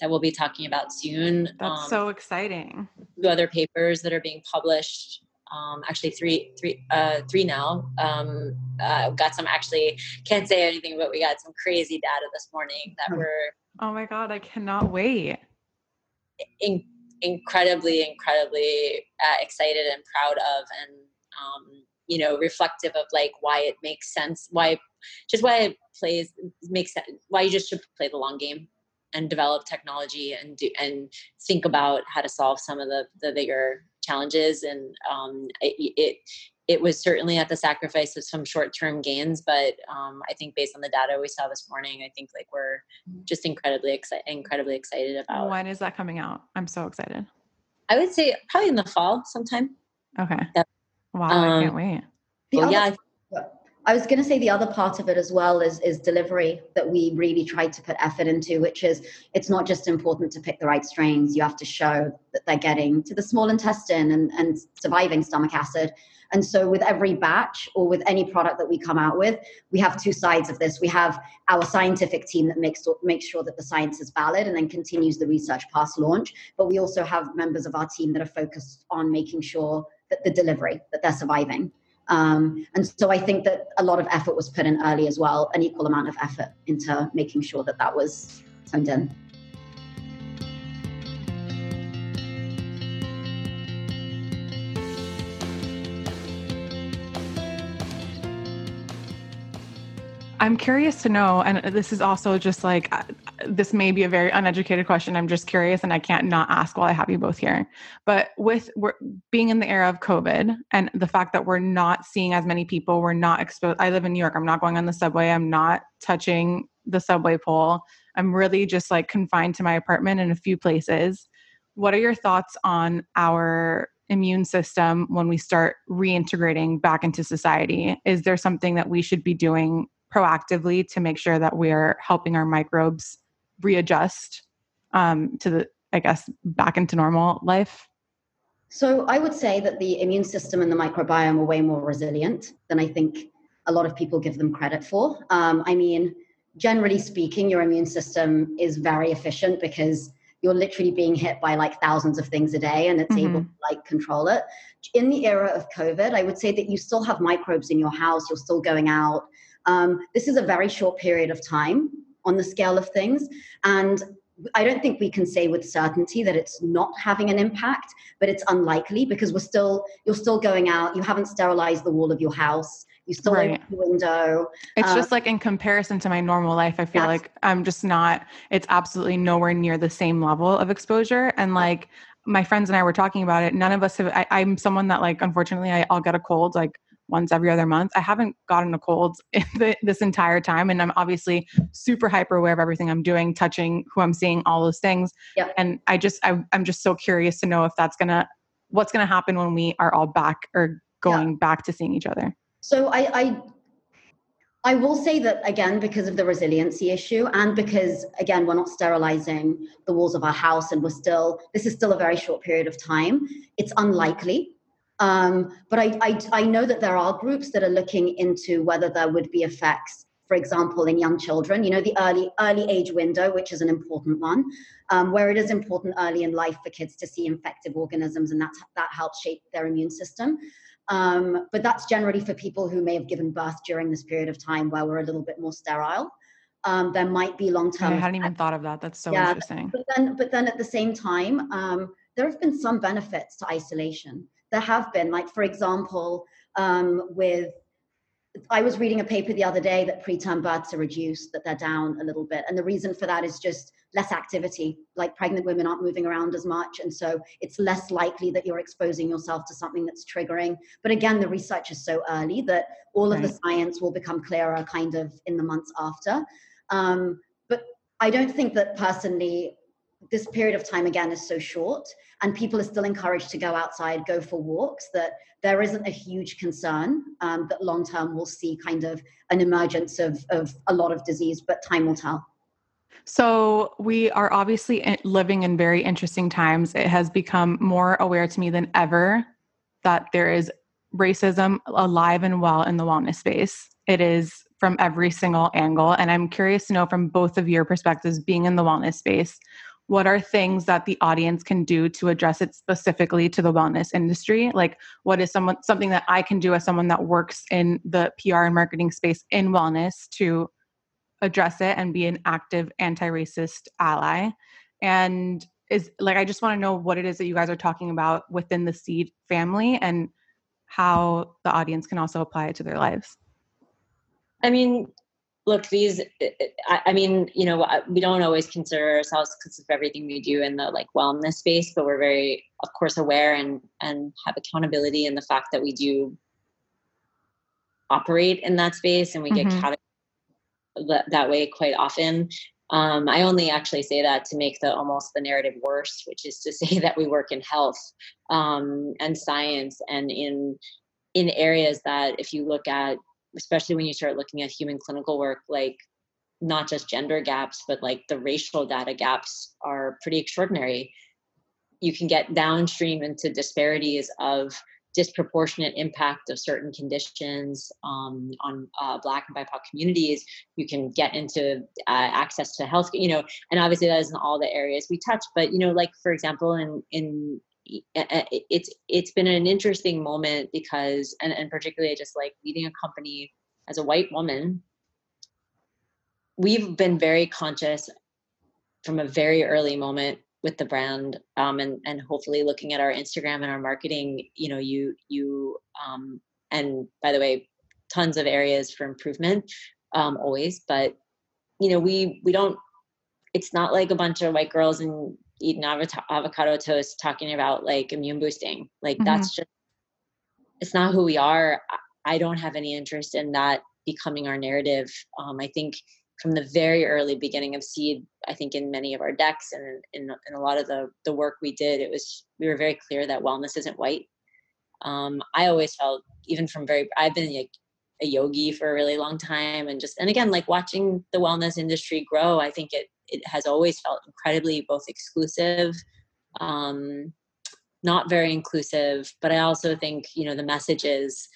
that we'll be talking about soon. That's um, so exciting. two other papers that are being published um, actually three, three, uh, three now. Um, uh, got some actually can't say anything, but we got some crazy data this morning that were. Oh my god! I cannot wait. In, incredibly, incredibly uh, excited and proud of, and um, you know, reflective of like why it makes sense, why just why it plays makes sense, why you just should play the long game and develop technology and do and think about how to solve some of the the bigger challenges and um, it, it, it was certainly at the sacrifice of some short-term gains but um, i think based on the data we saw this morning i think like we're just incredibly excited incredibly excited about when is that coming out? I'm so excited. I would say probably in the fall sometime. Okay. Wow um, i can't wait. well, yeah I was going to say the other part of it as well is is delivery that we really tried to put effort into, which is it's not just important to pick the right strains. You have to show that they're getting to the small intestine and, and surviving stomach acid. And so with every batch or with any product that we come out with, we have two sides of this. We have our scientific team that makes makes sure that the science is valid and then continues the research past launch. But we also have members of our team that are focused on making sure that the delivery, that they're surviving. Um, and so I think that a lot of effort was put in early as well, an equal amount of effort into making sure that that was honed in. I'm curious to know, and this is also just like this may be a very uneducated question. I'm just curious, and I can't not ask while I have you both here. But with being in the era of COVID and the fact that we're not seeing as many people, we're not exposed. I live in New York. I'm not going on the subway. I'm not touching the subway pole. I'm really just like confined to my apartment in a few places. What are your thoughts on our immune system when we start reintegrating back into society? Is there something that we should be doing proactively to make sure that we're helping our microbes readjust um, to the, I guess, back into normal life? So I would say that the immune system and the microbiome are way more resilient than I think a lot of people give them credit for. Um, I mean, generally speaking, your immune system is very efficient because you're literally being hit by like thousands of things a day and it's mm-hmm. able to like control it. In the era of COVID, I would say that you still have microbes in your house, you're still going out, um, this is a very short period of time on the scale of things. And I don't think we can say with certainty that it's not having an impact, but it's unlikely because we're still you're still going out. You haven't sterilized the wall of your house. You still right. open the window. It's just um, like in comparison to my normal life, I feel like I'm just not. It's absolutely nowhere near the same level of exposure. And like my friends and I were talking about it. None of us have. I, am someone that like unfortunately I, I'll get a cold like once every other month. I haven't gotten a cold [LAUGHS] this entire time. And I'm obviously super hyper aware of everything I'm doing, touching who I'm seeing, all those things. Yep. And I just, I, am just so curious to know if that's going to, what's going to happen when we are all back or going yeah. back to seeing each other. So I, I, I will say that again, because of the resiliency issue, and because again, we're not sterilizing the walls of our house, and we're still, this is still a very short period of time. It's mm-hmm. unlikely um, but I, I, I know that there are groups that are looking into whether there would be effects, for example, in young children. You know, the early early age window, which is an important one, um, where it is important early in life for kids to see infective organisms, and that that helps shape their immune system. Um, but that's generally for people who may have given birth during this period of time where we're a little bit more sterile. Um, there might be long term. I hadn't even thought of that. That's so yeah, interesting. But then, but then at the same time, um, there have been some benefits to isolation there have been, like, for example, um, with I was reading a paper the other day that preterm births are reduced, that they're down a little bit. And the reason for that is just less activity. Like pregnant women aren't moving around as much. And so it's less likely that you're exposing yourself to something that's triggering. But again, the research is so early that all of the science will become clearer kind of in the months after. Um, but I don't think that personally this period of time again is so short and people are still encouraged to go outside go for walks that there isn't a huge concern um, that long term we'll see kind of an emergence of, of a lot of disease but time will tell. So we are obviously living in very interesting times. It has become more aware to me than ever that there is racism alive and well in the wellness space. It is from every single angle and i'm curious to know from both of your perspectives being in the wellness space what are things that the audience can do to address it specifically to the wellness industry? Like what is someone something that i can do as someone that works in the pr and marketing space in wellness to address it and be an active anti-racist ally? And is like i just want to know what it is that you guys are talking about within the seed family and how the audience can also apply it to their lives. I mean look these I, mean you know we don't always consider ourselves because of everything we do in the like wellness space but we're very of course aware and and have accountability in the fact that we do operate in that space and we mm-hmm. get that, that way quite often um, i only actually say that to make the almost the narrative worse which is to [LAUGHS] say that we work in health um, and science and in in areas that if you look at especially when you start looking at human clinical work like not just gender gaps but like the racial data gaps are pretty extraordinary. You can get downstream into disparities of disproportionate impact of certain conditions um, on uh, black and bipoc communities. You can get into uh, access to health you know and obviously that isn't all the areas we touch but you know like for example in in it's it's been an interesting moment because and, and particularly just like leading a company as a white woman. We've been very conscious from a very early moment with the brand um, and and hopefully looking at our instagram and our marketing you know you you um, and by the way tons of areas for improvement um, always but you know we we don't it's not like a bunch of white girls and eating avocado toast talking about like immune boosting. Like mm-hmm. that's just it's not who we are. I don't have any interest in that becoming our narrative. Um, i think from the very early beginning of seed i think in many of our decks and in, in a lot of the the work we did it was we were very clear that wellness isn't white. Um, i always felt even from very i've been like a yogi for a really long time and just and again like watching the wellness industry grow i think it it has always felt incredibly both exclusive um, not very inclusive but i also think you know the messages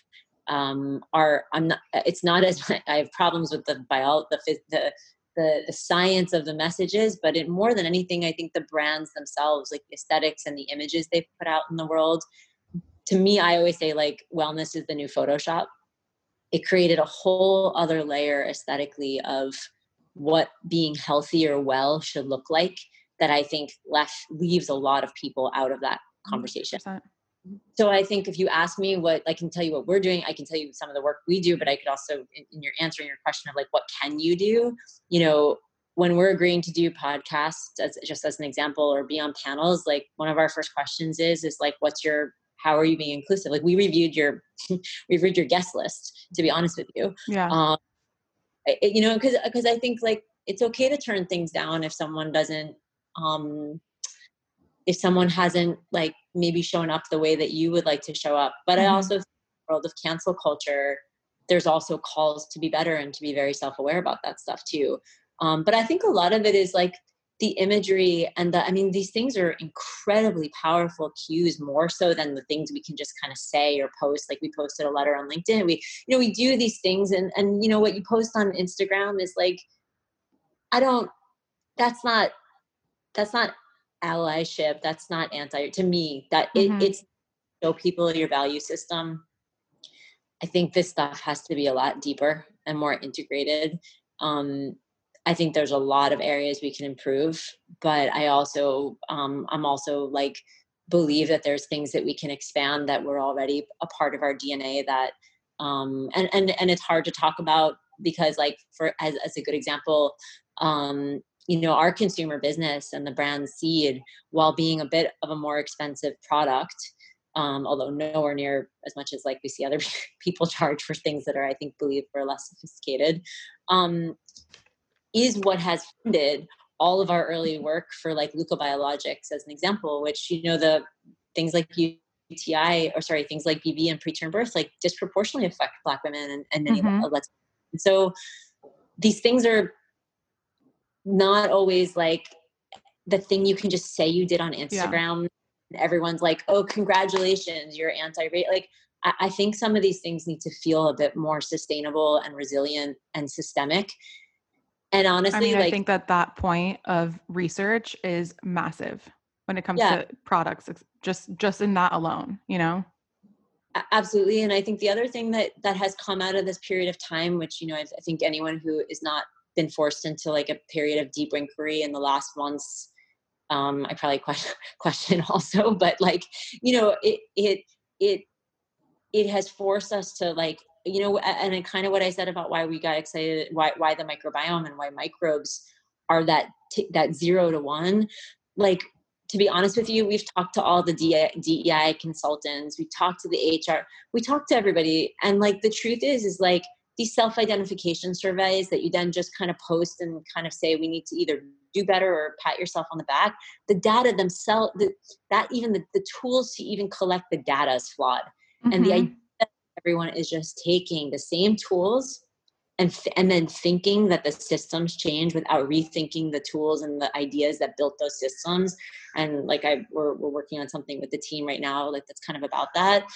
um, are i'm not it's not as [LAUGHS] i have problems with the bio the the the, the science of the messages, but it more than anything, I think the brands themselves, like the aesthetics and the images they put out in the world. To me, I always say like wellness is the new Photoshop. It created a whole other layer aesthetically of what being healthy or well should look like that I think left leaves a lot of people out of that conversation. 100%. So I think if you ask me what I can tell you what we're doing, I can tell you some of the work we do, but I could also in, in your answering your question of like what can you do, you know, when we're agreeing to do podcasts as just as an example or be on panels, like one of our first questions is is like what's your how are you being inclusive? Like we reviewed your [LAUGHS] we reviewed your guest list to be honest with you. Yeah. Um, you know because because i think like it's okay to turn things down if someone doesn't um if someone hasn't like maybe shown up the way that you would like to show up but mm-hmm. i also world of cancel culture there's also calls to be better and to be very self-aware about that stuff too um, but i think a lot of it is like the imagery and the i mean these things are incredibly powerful cues more so than the things we can just kind of say or post like we posted a letter on linkedin. We you know we do these things and and you know what you post on instagram is like i don't that's not that's not allyship that's not anti to me that mm-hmm. it, it's show people your value system. I think this stuff has to be a lot deeper and more integrated. Um I think there's a lot of areas we can improve, but I also um, I'm also like believe that there's things that we can expand that were already a part of our DNA that um, and and and it's hard to talk about because like for as as a good example um, you know our consumer business and the brand seed while being a bit of a more expensive product um, although nowhere near as much as like we see other [LAUGHS] people charge for things that are i think believed for less sophisticated um, is what has funded all of our early work for like LUCA Biologics as an example which you know the things like UTI or sorry things like BV and preterm birth like disproportionately affect black women and, and many mm-hmm. Latinos. so these things are not always like the thing you can just say you did on Instagram. Yeah. Everyone's like, "Oh, congratulations, you're anti-rape." Like, I, I think some of these things need to feel a bit more sustainable and resilient and systemic. And honestly, I mean, like, I think that that point of research is massive when it comes yeah. to products, just just in that alone, you know absolutely and i think the other thing that that has come out of this period of time which you know i, I think anyone who is not been forced into like a period of deep inquiry in the last months um i probably question [LAUGHS] question also but like you know it it it it has forced us to like you know and kind of what i said about why we got excited why why the microbiome and why microbes are that t- that zero to one like to be honest with you, we've talked to all the DEI consultants, we talked to the HR, we talked to everybody. And like the truth is, is like these self identification surveys that you then just kind of post and kind of say, we need to either do better or pat yourself on the back. The data themselves, the, that even the, the tools to even collect the data is flawed. Mm-hmm. And the mm-hmm. Everyone is just taking the same tools and and then thinking that the systems change without rethinking the tools and the ideas that built those systems. And like i we're, we're working on something with the team right now like that's kind of about that.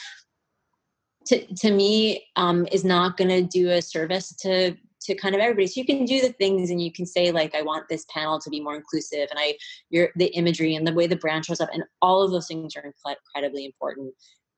To, to me um, is not going to do a service to to kind of everybody. So you can do the things and you can say like i want this panel to be more inclusive and i your the imagery and the way the brand shows up and all of those things are incredibly important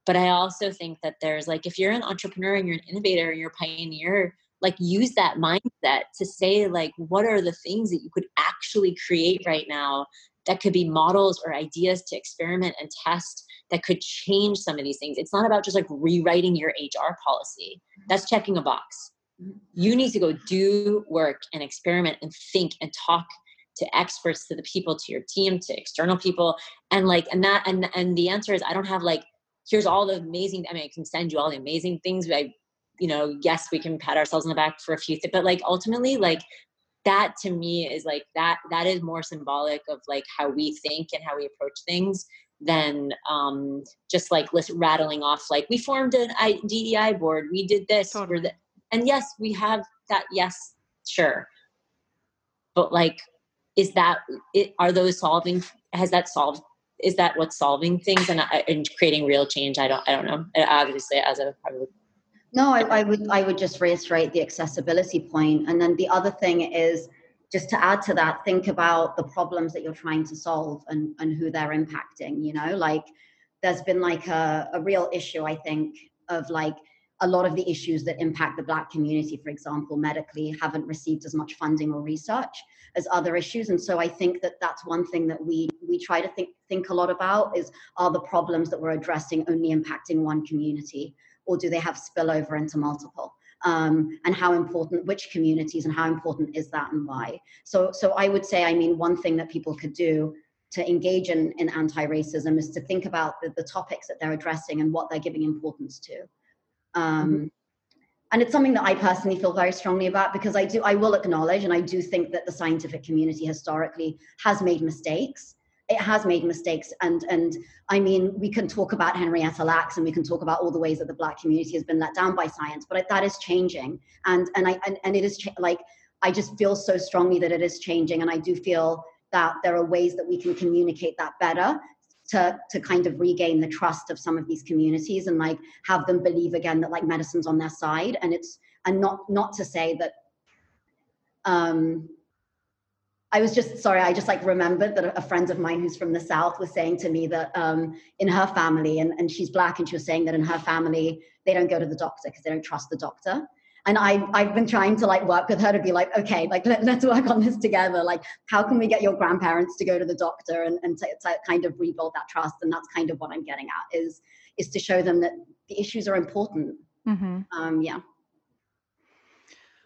but i also think that there's like if you're an entrepreneur and you're an innovator and you're a pioneer like use that mindset to say like what are the things that you could actually create right now that could be models or ideas to experiment and test that could change some of these things? It's not about just like rewriting your hr policy. Mm-hmm. That's checking a box. Mm-hmm. You need to go do work and experiment and think and talk to experts to the people to your team to external people and like and that and and the answer is i don't have like here's all the amazing i mean i can send you all the amazing things i you know, yes, we can pat ourselves on the back for a few things, but like ultimately, like that to me is like that that is more symbolic of like how we think and how we approach things than um just like list, rattling off like we formed an I, DEI board, we did this, totally. the, and yes, we have that. Yes, sure, but like, is that it, are those solving? Has that solved? Is that what's solving things and, and creating real change? I don't. I don't know. Uh, obviously, as a probably no, I, I, would I would just reiterate the accessibility point, and then the other thing is just to add to that, think about the problems that you're trying to solve and and who they're impacting. You know, like there's been like a, a real issue, I think, of like a lot of the issues that impact the black community, for example, medically, haven't received as much funding or research as other issues. And so I think that that's one thing that we we try to think think a lot about is are the problems that we're addressing only impacting one community or do they have spillover into multiple? Um, and how important which communities and how important is that and why so so i would say i mean one thing that people could do to engage in, in anti-racism is to think about the, the topics that they're addressing and what they're giving importance to um, mm-hmm. and it's something that i personally feel very strongly about because i do i will acknowledge and i do think that the scientific community historically has made mistakes. It has made mistakes and and i mean we can talk about henrietta lacks and we can talk about all the ways that the black community has been let down by science but that is changing. And and i and, and it is like i just feel so strongly that it is changing and i do feel that there are ways that we can communicate that better to to kind of regain the trust of some of these communities and like have them believe again that like medicine's on their side and it's and not not to say that um I was just sorry. I just like remembered that a friend of mine who's from the South was saying to me that um, in her family, and, and she's black, and she was saying that in her family, they don't go to the doctor because they don't trust the doctor. And I, I've been trying to like work with her to be like, okay, like let, us work on this together. Like, how can we get your grandparents to go to the doctor and, and to, to kind of rebuild that trust? And that's kind of what I'm getting at is is to show them that the issues are important. Mm-hmm. Um, yeah.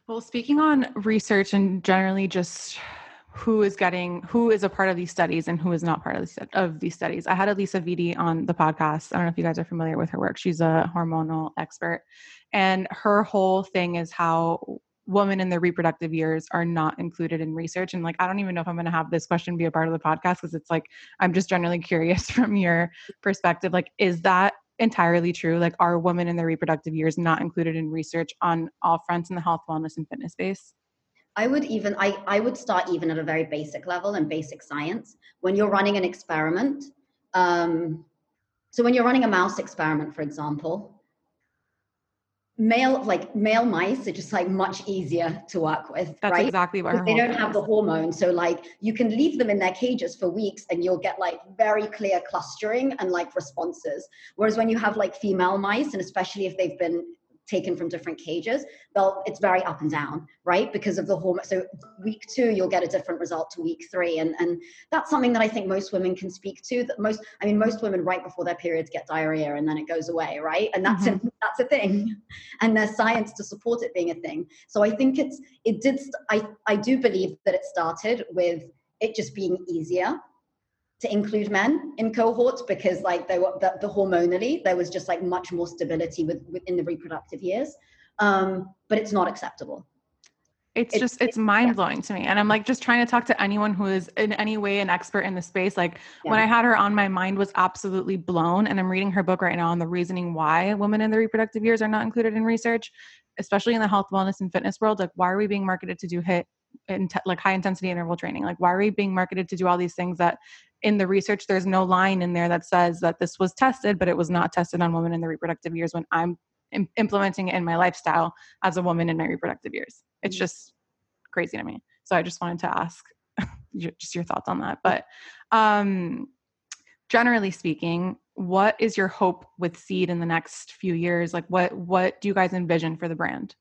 Well, speaking on research and generally just who is getting who is a part of these studies and who is not part of, the, of these studies. I had Alisa Vitti on the podcast. I don't know if you guys are familiar with her work. She's a hormonal expert, and her whole thing is how women in their reproductive years are not included in research. And like, I don't even know if I'm going to have this question be a part of the podcast because it's like I'm just generally [LAUGHS] curious from your perspective. Like, is that entirely true? Like, are women in their reproductive years not included in research on all fronts in the health, wellness, and fitness space? I would even I, I would start even at a very basic level and basic science. When you're running an experiment, um, so when you're running a mouse experiment, for example, male like male mice are just like much easier to work with that's right? exactly why they don't have the hormone so like you can leave them in their cages for weeks and you'll get like very clear clustering and like responses whereas when you have like female mice and especially if they've been taken from different cages, they'll it's very up and down, right? Because of the hormone. So week two, you'll get a different result to week three, and and that's something that I think most women can speak to. That most, I mean, most women right before their periods get diarrhea and then it goes away, right? And that's mm-hmm. a, that's a thing, [LAUGHS] and there's science to support it being a thing. So I think it's it did. I I do believe that it started with it just being easier to include men in cohorts because like they were the, the hormonally there was just like much more stability with within the reproductive years. Um, but it's not acceptable. It's, it's just it's mind-blowing yeah. to me. And i'm like just trying to talk to anyone who is in any way an expert in the space. Like yeah. when i had her on my mind was absolutely blown. And i'm reading her book right now on the reasoning why women in the reproductive years are not included in research especially in the health wellness and fitness world. Like why are we being marketed to do HIIT in like high intensity interval training? Like why are we being marketed to do all these things that in the research there's no line in there that says that this was tested but it was not tested on women in the reproductive years when i'm Im- implementing it in my lifestyle as a woman in my reproductive years. It's mm-hmm. just crazy to me. So i just wanted to ask [LAUGHS] just your thoughts on that. But um generally speaking what is your hope with seed in the next few years? Like what what do you guys envision for the brand?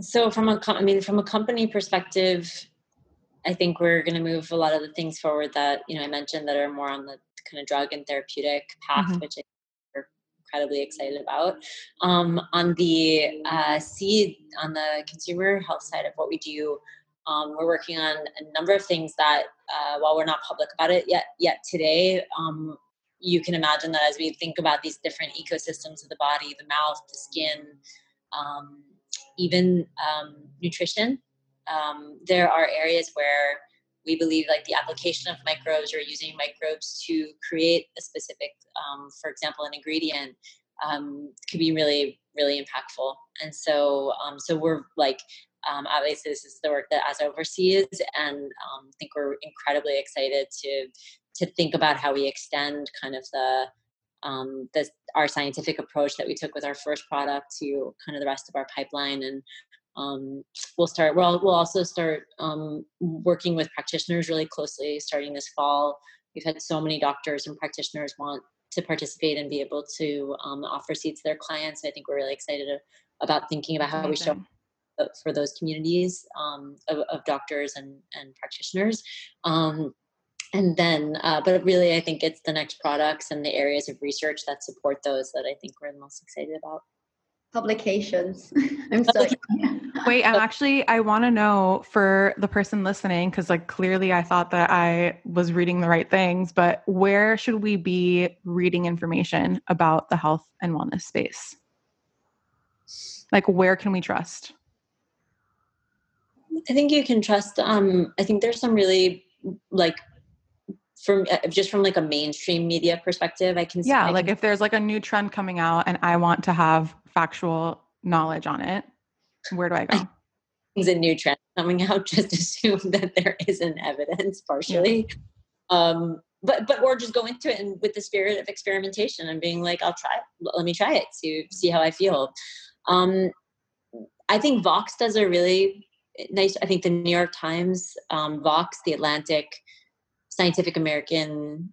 So from a i mean from a company perspective I think we're going to move a lot of the things forward that you know I mentioned that are more on the kind of drug and therapeutic path, mm-hmm. which we're incredibly excited about. Um, on the uh, seed, on the consumer health side of what we do, um, we're working on a number of things that, uh, while we're not public about it yet, yet today, um, you can imagine that as we think about these different ecosystems of the body, the mouth, the skin, um, even um, nutrition um, there are areas where we believe like the application of microbes or using microbes to create a specific, um, for example, an ingredient um, could be really, really impactful. And so, um, so we're like, um, obviously this is the work that Aza oversees and um, I think we're incredibly excited to, to think about how we extend kind of the, um, the, our scientific approach that we took with our first product to kind of the rest of our pipeline and um, we'll start we'll, we'll also start um, working with practitioners really closely starting this fall. We've had so many doctors and practitioners want to participate and be able to um, offer seats to their clients. I think we're really excited about thinking about how we show for those communities um, of, of, doctors and, and practitioners. Um, and then uh, but really i think it's the next products and the areas of research that support those that i think we're the most excited about publications. [LAUGHS] I'm sorry. Wait, I'm actually I want to know for the person listening cuz like clearly I thought that I was reading the right things, but where should we be reading information about the health and wellness space? Like where can we trust? I think you can trust um I think there's some really like from uh, just from like a mainstream media perspective i can yeah I like can, if there's like a new trend coming out and i want to have factual knowledge on it, where do I go? [LAUGHS] There's a new trend coming out. Just [LAUGHS] assume that there isn't evidence partially. Yeah. Um, but but or just go into it and with the spirit of experimentation and being like, I'll try. Let me try it to see how I feel. Um, I think Vox does a really nice. I think the New York Times, um, Vox, the Atlantic, Scientific American,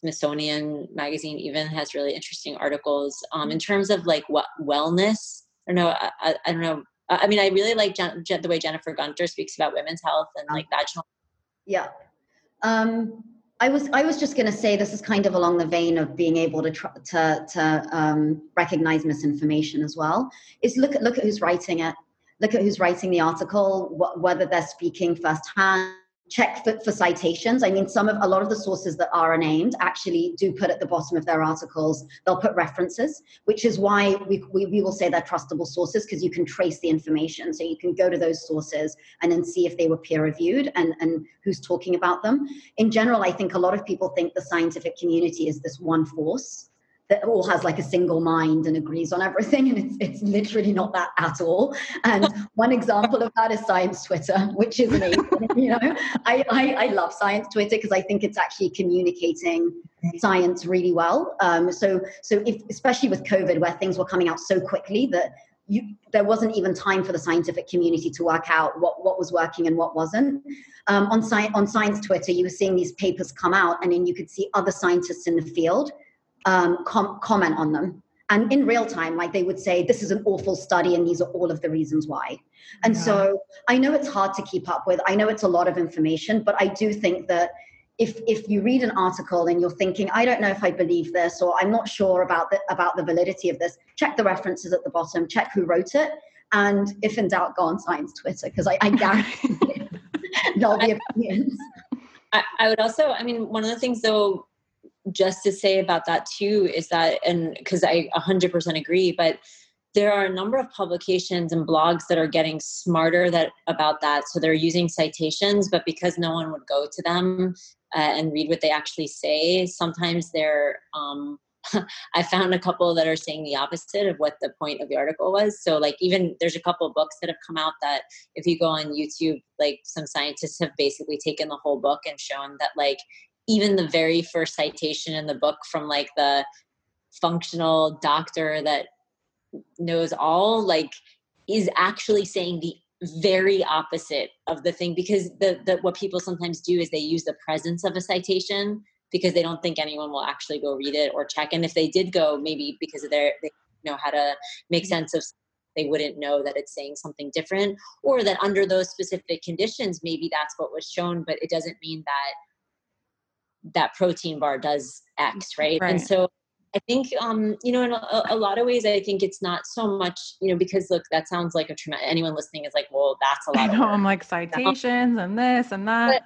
Smithsonian magazine even has really interesting articles um, in terms of like what wellness. I don't know. I, I don't know. I mean, I really like Jen, the way Jennifer Gunter speaks about women's health and like vaginal. Yeah. Um, I was I was just going to say this is kind of along the vein of being able to to to um, recognize misinformation as well. Is look at look at who's writing it. look at who's writing the article, wh- whether they're speaking firsthand check for, for, citations. I mean, some of a lot of the sources that are named actually do put at the bottom of their articles, they'll put references, which is why we, we, we will say they're trustable sources because you can trace the information. So you can go to those sources and then see if they were peer reviewed and, and who's talking about them. In general, I think a lot of people think the scientific community is this one force that all has like a single mind and agrees on everything and it's, it's literally not that at all. And [LAUGHS] one example of that is science twitter which is me you know? I, I, I love science twitter because i think it's actually communicating science really well. Um, so so if especially with covid where things were coming out so quickly that you, there wasn't even time for the scientific community to work out what, what was working and what wasn't. Um, on, sci- on science Twitter, you were seeing these papers come out, and then you could see other scientists in the field um, com- comment on them. And in real time like they would say this is an awful study and these are all of the reasons why. And yeah. so i know it's hard to keep up with. I know it's a lot of information but i do think that if if you read an article and you're thinking i don't know if i believe this or i'm not sure about the about the validity of this check the references at the bottom check who wrote it and if in doubt go on science twitter because I, I guarantee [LAUGHS] [LAUGHS] there'll be opinions. I, I would also i mean one of the things though just to say about that too is that, and because I 100% agree, but there are a number of publications and blogs that are getting smarter that about that. So they're using citations, but because no one would go to them uh, and read what they actually say, sometimes they're. Um, [LAUGHS] I found a couple that are saying the opposite of what the point of the article was. So, like, even there's a couple books that have come out that if you go on YouTube, like, some scientists have basically taken the whole book and shown that, like, even the very first citation in the book from like the functional doctor that knows all like is actually saying the very opposite of the thing because the, the what people sometimes do is they use the presence of a citation because they don't think anyone will actually go read it or check and if they did go maybe because of their they know how to make mm-hmm. sense of they wouldn't know that it's saying something different or that under those specific conditions maybe that's what was shown but it doesn't mean that that protein bar does X, right? right. And so I think, um, you know, in a, a, lot of ways, I think it's not so much, you know, because look, that sounds like a tremendous, anyone listening is like, well, that's a [LAUGHS] lot. I know, I'm like citations and this and that.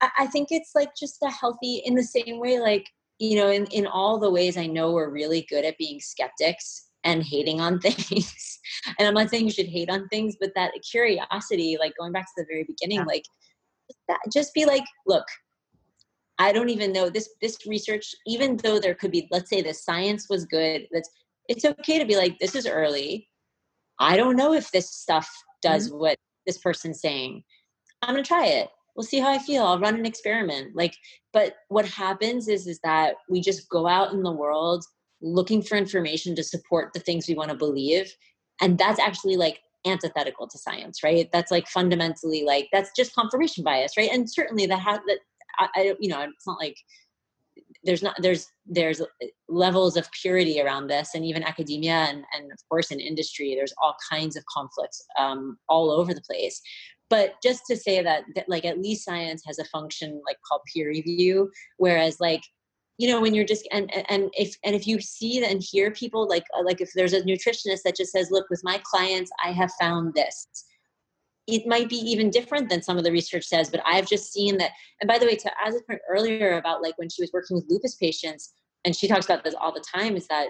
But I think it's like just a healthy, in the same way, like, you know, in, in all the ways I know we're really good at being skeptics and hating on [LAUGHS] things. and I'm not saying you should hate on things, but that curiosity, like going back to the very beginning, yeah. like that, just be like, look, I don't even know this this research, even though there could be, let's say the science was good, that's it's okay to be like, this is early. I don't know if this stuff does mm-hmm. what this person's saying. I'm gonna try it. We'll see how I feel. I'll run an experiment. Like, but what happens is is that we just go out in the world looking for information to support the things we want to believe. And that's actually like antithetical to science, right? That's like fundamentally like that's just confirmation bias, right? And certainly that has that I, I you know it's not like there's not there's there's levels of purity around this and even academia and, and of course in industry there's all kinds of conflicts um, all over the place. But just to say that, that like at least science has a function like called peer review whereas like you know when you're just and and if and if you see and hear people like like if there's a nutritionist that just says look with my clients i have found this it might be even different than some of the research says but i've just seen that and by the way to as a point earlier about like when she was working with lupus patients and she talks about this all the time is that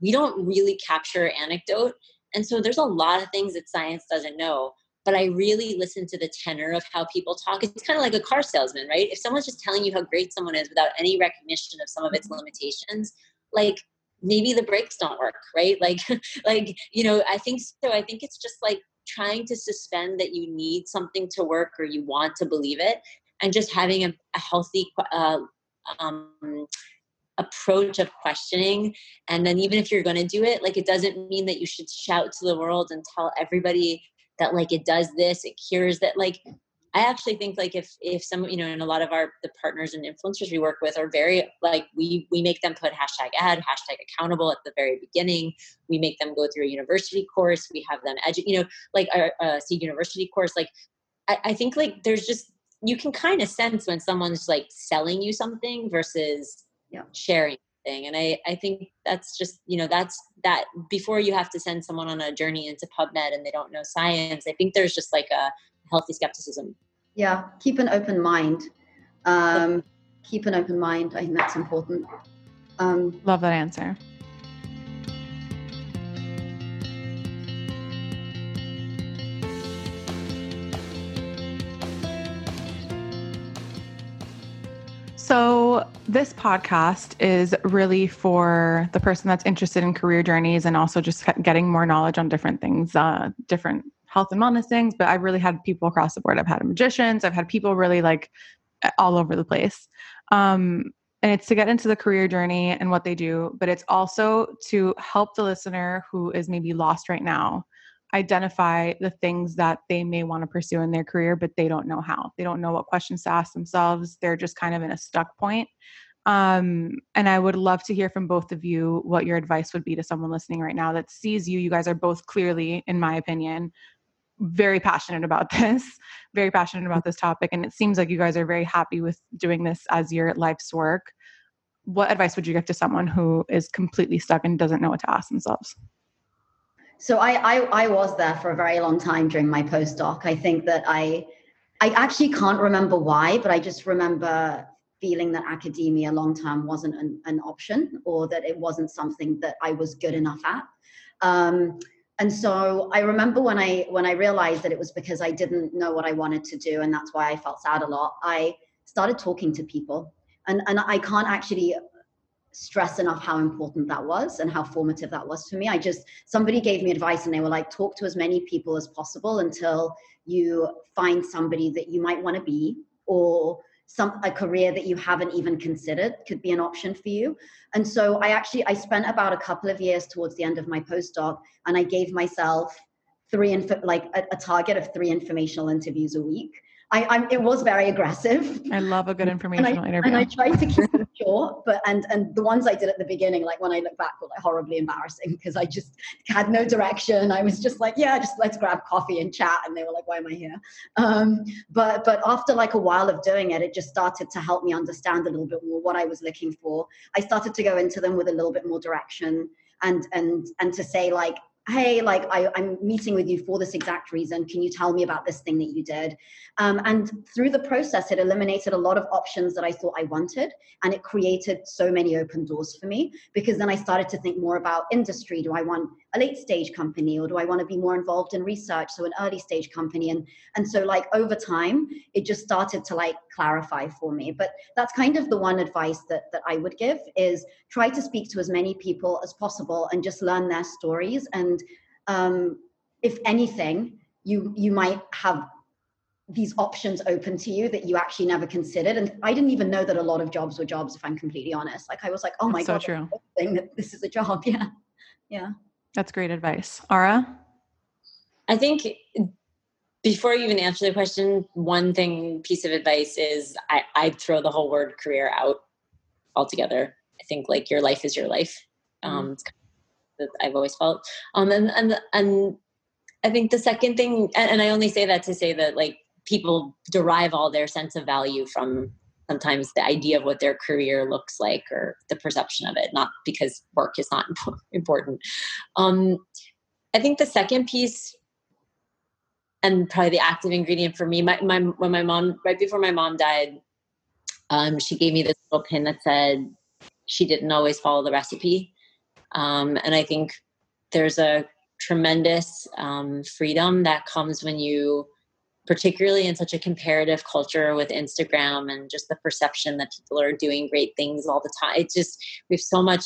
we don't really capture anecdote and so there's a lot of things that science doesn't know but i really listen to the tenor of how people talk. It's kind of like a car salesman right? If someone's just telling you how great someone is without any recognition of some of its mm-hmm. limitations like maybe the brakes don't work right? Like [LAUGHS] like you know i think so i think it's just like trying to suspend that you need something to work or you want to believe it and just having a, a healthy uh, um, approach of questioning. And then even if you're going to do it like it doesn't mean that you should shout to the world and tell everybody that like it does this it cures that like I actually think like if if some you know and a lot of our the partners and influencers we work with are very like we we make them put hashtag ad hashtag accountable at the very beginning. We make them go through a university course. We have them edu- you know like a, a uh, seed university course. Like I, I think like there's just you can kind of sense when someone's like selling you something versus yeah. sharing thing. And I, I think that's just, you know, that's that before you have to send someone on a journey into PubMed and they don't know science, I think there's just like a healthy skepticism. Yeah, keep an open mind. Um, keep an open mind. I think that's important. Um, Love that answer. So, this podcast is really for the person that's interested in career journeys and also just getting more knowledge on different things, uh, different health and wellness things. But I've really had people across the board. I've had magicians, I've had people really like all over the place. Um, and it's to get into the career journey and what they do, but it's also to help the listener who is maybe lost right now identify the things that they may want to pursue in their career, but they don't know how. They don't know what questions to ask themselves. They're just kind of in a stuck point. Um, and I would love to hear from both of you what your advice would be to someone listening right now that sees you. You guys are both clearly, in my opinion, very passionate about [LAUGHS] this, very passionate about this topic. And it seems like you guys are very happy with doing this as your life's work. What advice would you give to someone who is completely stuck and doesn't know what to ask themselves? So I, I, I was there for a very long time during my postdoc. I think that I I actually can't remember why, but I just remember feeling that academia long term wasn't an, an, option or that it wasn't something that I was good enough at. Um, and so I remember when I when I realized that it was because I didn't know what I wanted to do, and that's why I felt sad a lot. I started talking to people, and and I can't actually stress enough how important that was and how formative that was for me. I just, somebody gave me advice and they were like, talk to as many people as possible until you find somebody that you might want to be or some a career that you haven't even considered could be an option for you. And so i actually i spent about a couple of years towards the end of my postdoc and i gave myself three inf- like a, a target of three informational interviews a week I, I'm, it was very aggressive. I love a good [LAUGHS] informational and I, interview. And I tried to keep it [LAUGHS] short, but and and the ones I did at the beginning, like when I look back, were like horribly embarrassing because I just had no direction. I was just like, yeah, just let's grab coffee and chat, and they were like, why am I here? Um, but but after like a while of doing it, it just started to help me understand a little bit more what I was looking for. I started to go into them with a little bit more direction and and and to say like hey like I, am meeting with you for this exact reason. Can you tell me about this thing that you did? Um, and through the process it eliminated a lot of options that i thought i wanted and it created so many open doors for me because then i started to think more about industry. Do i want a late stage company or do i want to be more involved in research so an early stage company? And and so like over time it just started to like clarify for me. But that's kind of the one advice that that i would give is try to speak to as many people as possible and just learn their stories and um, if anything you you might have these options open to you that you actually never considered. And I didn't even know that a lot of jobs were jobs, if I'm completely honest. Like I was like, oh my That's God, so thing that this is a job. [LAUGHS] Yeah. Yeah. That's great advice. Ara? I think before you even answer the question, one thing piece of advice is I, I'd throw the whole word career out altogether. I think like your life is your life. Mm-hmm. Um, that I've always felt. Um, and, and, and I think the second thing, and, and I only say that to say that like people derive all their sense of value from sometimes the idea of what their career looks like or the perception of it, not because work is not [LAUGHS] important. Um, I think the second piece, and probably the active ingredient for me, my, my when my mom right before my mom died, um, she gave me this little pin that said she didn't always follow the recipe, um, and I think there's a tremendous um, freedom that comes when you particularly in such a comparative culture with Instagram and just the perception that people are doing great things all the time. It's just, we have so much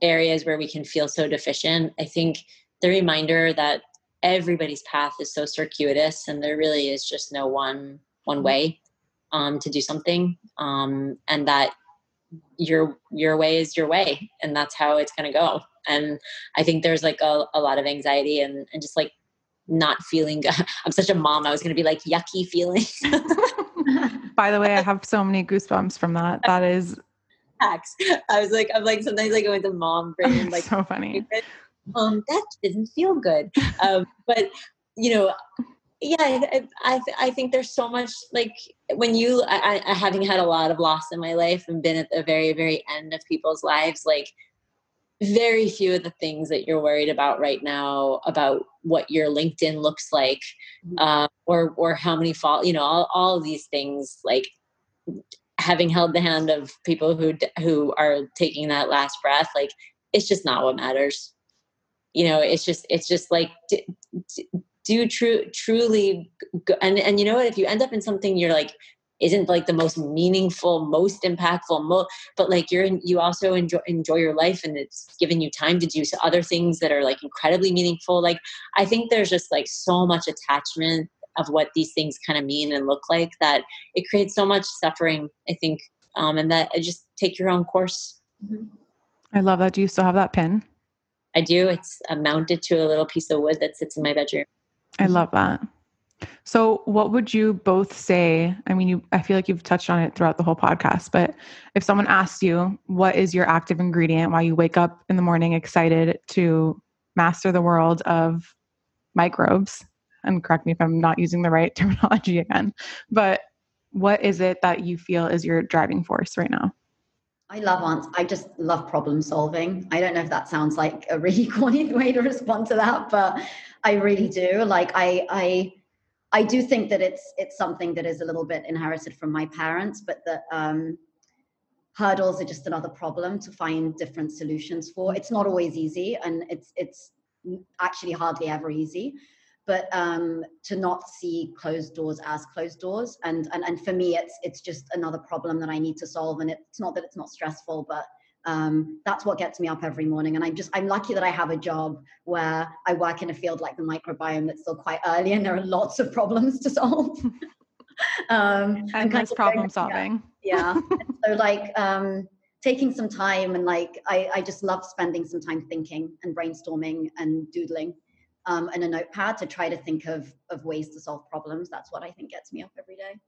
areas where we can feel so deficient. I think the reminder that everybody's path is so circuitous and there really is just no one one mm-hmm. way um, to do something um, and that your your way is your way and that's how it's going to go. And i think there's like a, a lot of anxiety and, and just like not feeling [LAUGHS] i'm such a mom i was going to be like yucky feeling. [LAUGHS] By the way i have so many goosebumps from that. [LAUGHS] That is Hacks. i was like i'm like sometimes like go into mom brain like so funny. um that didn't feel good. Um but you know yeah i I, I think there's so much like when you I, I having had a lot of loss in my life and been at the very very end of people's lives like very few of the things that you're worried about right now about what your linkedin looks like mm-hmm. uh, or or how many fall you know all, all these things like having held the hand of people who who are taking that last breath like it's just not what matters you know it's just it's just like do true truly and and you know what? If you end up in something you're like isn't like the most meaningful most impactful mo- but like you're in, you also enjoy enjoy your life and it's giving you time to do so other things that are like incredibly meaningful like i think there's just like so much attachment of what these things kind of mean and look like that it creates so much suffering i think um and that just take your own course. Mm-hmm. i love that. Do you still have that pin? I do. It's uh, mounted to a little piece of wood that sits in my bedroom I mm-hmm. love that. So, what would you both say? I mean, you I feel like you've touched on it throughout the whole podcast, but if someone asks you, what is your active ingredient why you wake up in the morning excited to master the world of microbes? And correct me if I'm not using the right [LAUGHS] terminology again, but what is it that you feel is your driving force right now? I love answers. I just love problem solving. I don't know if that sounds like a really [LAUGHS] corny way to respond to that, but I really do. Like I I I do think that it's it's something that is a little bit inherited from my parents, but that um, hurdles are just another problem to find different solutions for. It's not always easy, and it's it's actually hardly ever easy but um, to not see closed doors as closed doors and, and and for me it's it's just another problem that i need to solve and it's not that it's not stressful but um, that's what gets me up every morning and i'm just i'm lucky that i have a job where i work in a field like the microbiome that's still quite early and there are lots of problems to solve [LAUGHS] um and kind of problem solving yeah, [LAUGHS] yeah. so like um taking some time and like I, I just love spending some time thinking and brainstorming and doodling um, and a notepad to try to think of of ways to solve problems. That's what I think gets me up every day.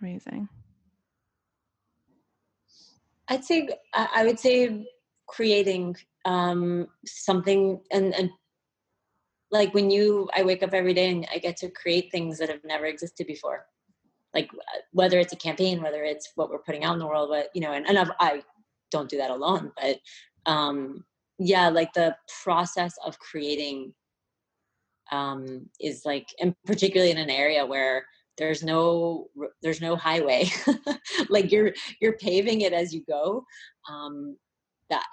Amazing. I'd say I would say creating um, something and and like when you I wake up every day and I get to create things that have never existed before. Like whether it's a campaign, whether it's what we're putting out in the world, but you know, and, and I've, I don't do that alone, but um, yeah, like the process of creating um, is like, and particularly in an area where there's no there's no highway, [LAUGHS] like you're you're paving it as you go. Um, that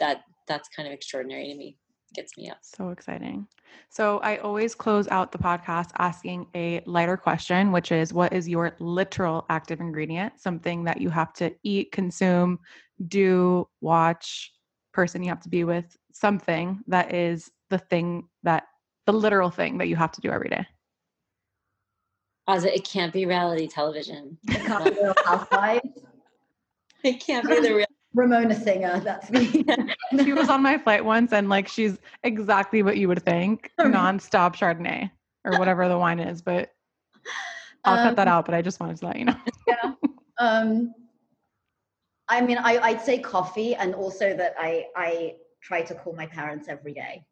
that that's kind of extraordinary to me. Gets me up. So exciting. So I always close out the podcast asking a lighter question, which is what is your literal active ingredient? Something that you have to eat, consume, do, watch, person you have to be with, something that is the thing that the literal thing that you have to do every day? As it can't be reality television. It can't be Real Housewives. [LAUGHS] It can't be the real [LAUGHS] Ramona Singer. That's me. [LAUGHS] she was on my flight once, and like she's exactly what you would think, nonstop Chardonnay or whatever the wine is. But I'll um, cut that um, out. But I just wanted to let you know. yeah. Um, I mean, I, I'd say coffee, and also that I I try to call my parents every day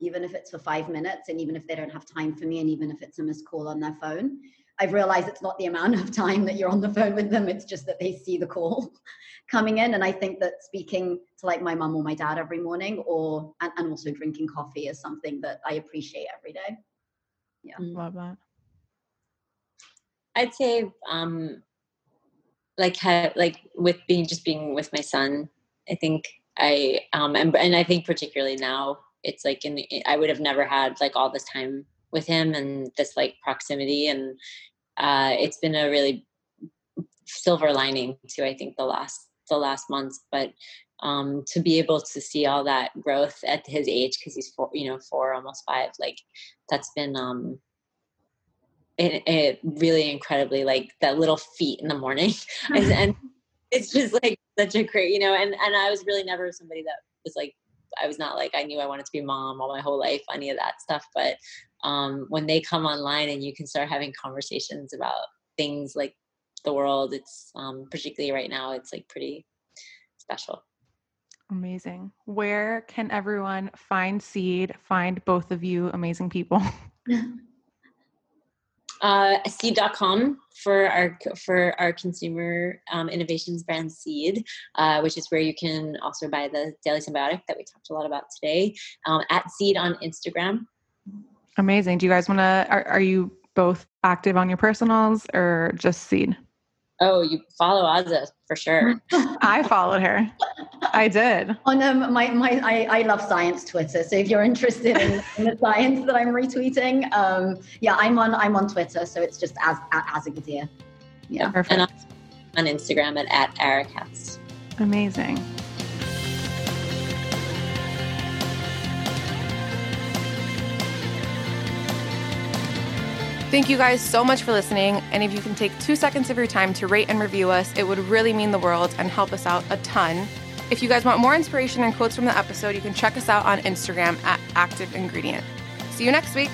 even if it's for five minutes and even if they don't have time for me and even if it's a missed call on their phone i've realized it's not the amount of time that you're on the phone with them it's just that they see the call [LAUGHS] coming in. And i think that speaking to like my mom or my dad every morning or and, and also drinking coffee is something that i appreciate every day. Yeah. Mm. love that. I'd say um like like with being just being with my son i think i um and, and i think particularly now it's like in i would have never had like all this time with him and this like proximity and uh it's been a really silver lining to i think the last the last months but um to be able to see all that growth at his age because he's four you know four almost five like that's been um it, it really incredibly like that little feet in the morning [LAUGHS] and, and [LAUGHS] it's just like such a great you know and and i was really never somebody that was like I was not like I knew I wanted to be mom all my whole life, any of that stuff. But um, when they come online and you can start having conversations about things like the world, it's um, particularly right now, it's like pretty special. Amazing. Where can everyone find Seed, find both of you amazing people? [LAUGHS] Uh, seed.com for our for our consumer um, innovations brand Seed, uh, which is where you can also buy the Daily Synbiotic that we talked a lot about today. Um, at Seed on Instagram. Amazing. Do you guys want to? Are, are you both active on your personals or just Seed? Oh, you follow Azza for sure. [LAUGHS] I followed her. I did. On um, my my I, I love science Twitter. So if you're interested in, in the science that I'm retweeting, um, yeah, I'm on I'm on Twitter. So it's just as Azza Gadir. Yeah, perfect. And on Instagram at at Arakatz. Amazing. Thank you guys so much for listening. And if you can take two seconds of your time to rate and review us, it would really mean the world and help us out a ton. If you guys want more inspiration and quotes from the episode, you can check us out on Instagram at Active Ingredient. See you next week.